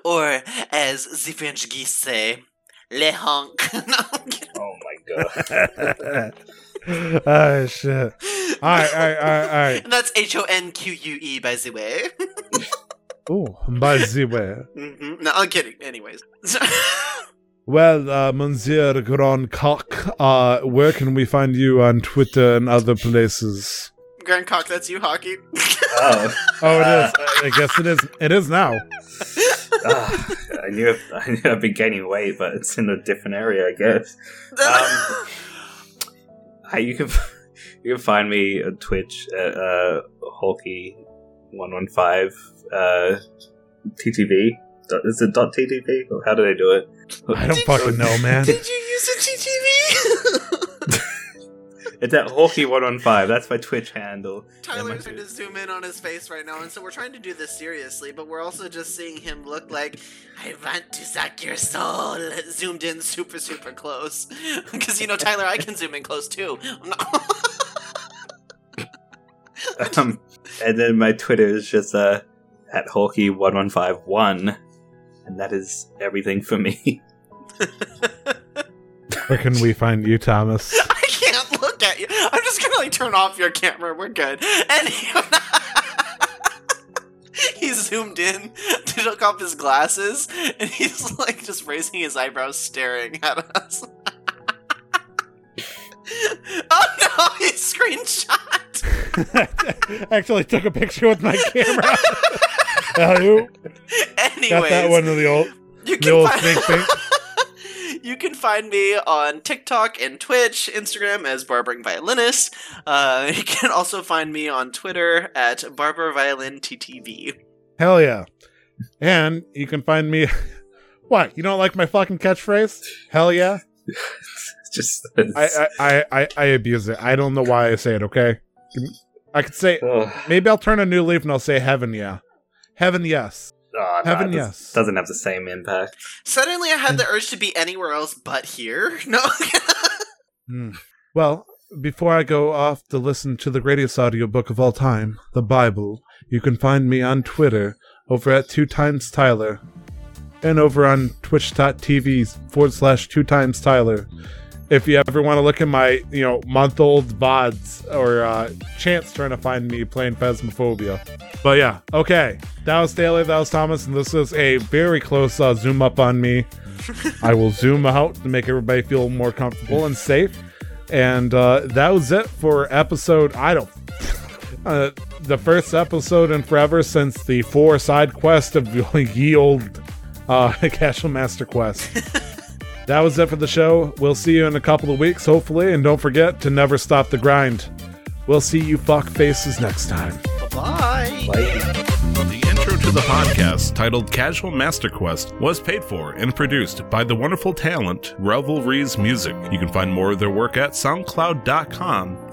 or as the French geese say, le honk. no, Oh my god. oh shit! All right, all right, all right, all right. And that's H O N Q U E, by the way. Oh, by the way. Mhm. No, I'm kidding. Anyways. Well, uh, Monsieur Grand Coq, uh, where can we find you on Twitter and other places? Grand Cock, that's you, Hockey. Oh. Oh, it is. I guess it is. It is now. Ah, I knew I knew I'd be gaining weight, but it's in a different area, I guess. Um, Hi, you can you can find me on Twitch at uh, Hulky one one five uh, TTV. Is it dot TTV? Or how do they do it? I don't fucking know, man. Did you use a TTV? It's at Hulky one one five. That's my Twitch handle. Tyler's trying to zoom in on his face right now, and so we're trying to do this seriously, but we're also just seeing him look like, I want to suck your soul, zoomed in super, super close. Because, you know, Tyler, I can zoom in close too. I'm not- Um, and then my Twitter is just uh, at Hulky one one five one, and that is everything for me. Where can we find you, Thomas? I can't look at you. I'm just gonna like turn off your camera. We're good. And he, he zoomed in, to took off his glasses, and he's like just raising his eyebrows, staring at us. oh no! He screenshot. I Actually, took a picture with my camera. Hello. Anyways, Got that one of the old. You the can old find- thing. you can find me on TikTok and Twitch, Instagram as Barbering Violinist. Uh, you can also find me on Twitter at Barber Violin TTV. Hell yeah. And you can find me. What? You don't like my fucking catchphrase? Hell yeah. Just I, I, I, I, I abuse it. I don't know why I say it, okay? I could say, Ugh. maybe I'll turn a new leaf and I'll say heaven yeah. Heaven yes. Oh, no, Heaven it yes. doesn't have the same impact. Suddenly, I had the urge to be anywhere else but here. No. Hmm. Well, before I go off to listen to the greatest audiobook of all time, the Bible, you can find me on Twitter over at two times Tyler and over on twitch.tv forward slash two times Tyler. If you ever want to look at my, you know, month old VODs or uh, chance trying to find me playing Phasmophobia. But yeah, okay. That was Staley, that was Thomas, and this is a very close uh, zoom up on me. I will zoom out to make everybody feel more comfortable and safe. And uh, that was it for episode. I don't. Uh, the first episode in forever since the four side quest of the ye old uh, Casual Master Quest. That was it for the show. We'll see you in a couple of weeks, hopefully. And don't forget to never stop the grind. We'll see you fuck faces next time. Bye. Like, The intro to the podcast, titled Casual Master Quest, was paid for and produced by the wonderful talent Revelries Music. You can find more of their work at soundcloud.com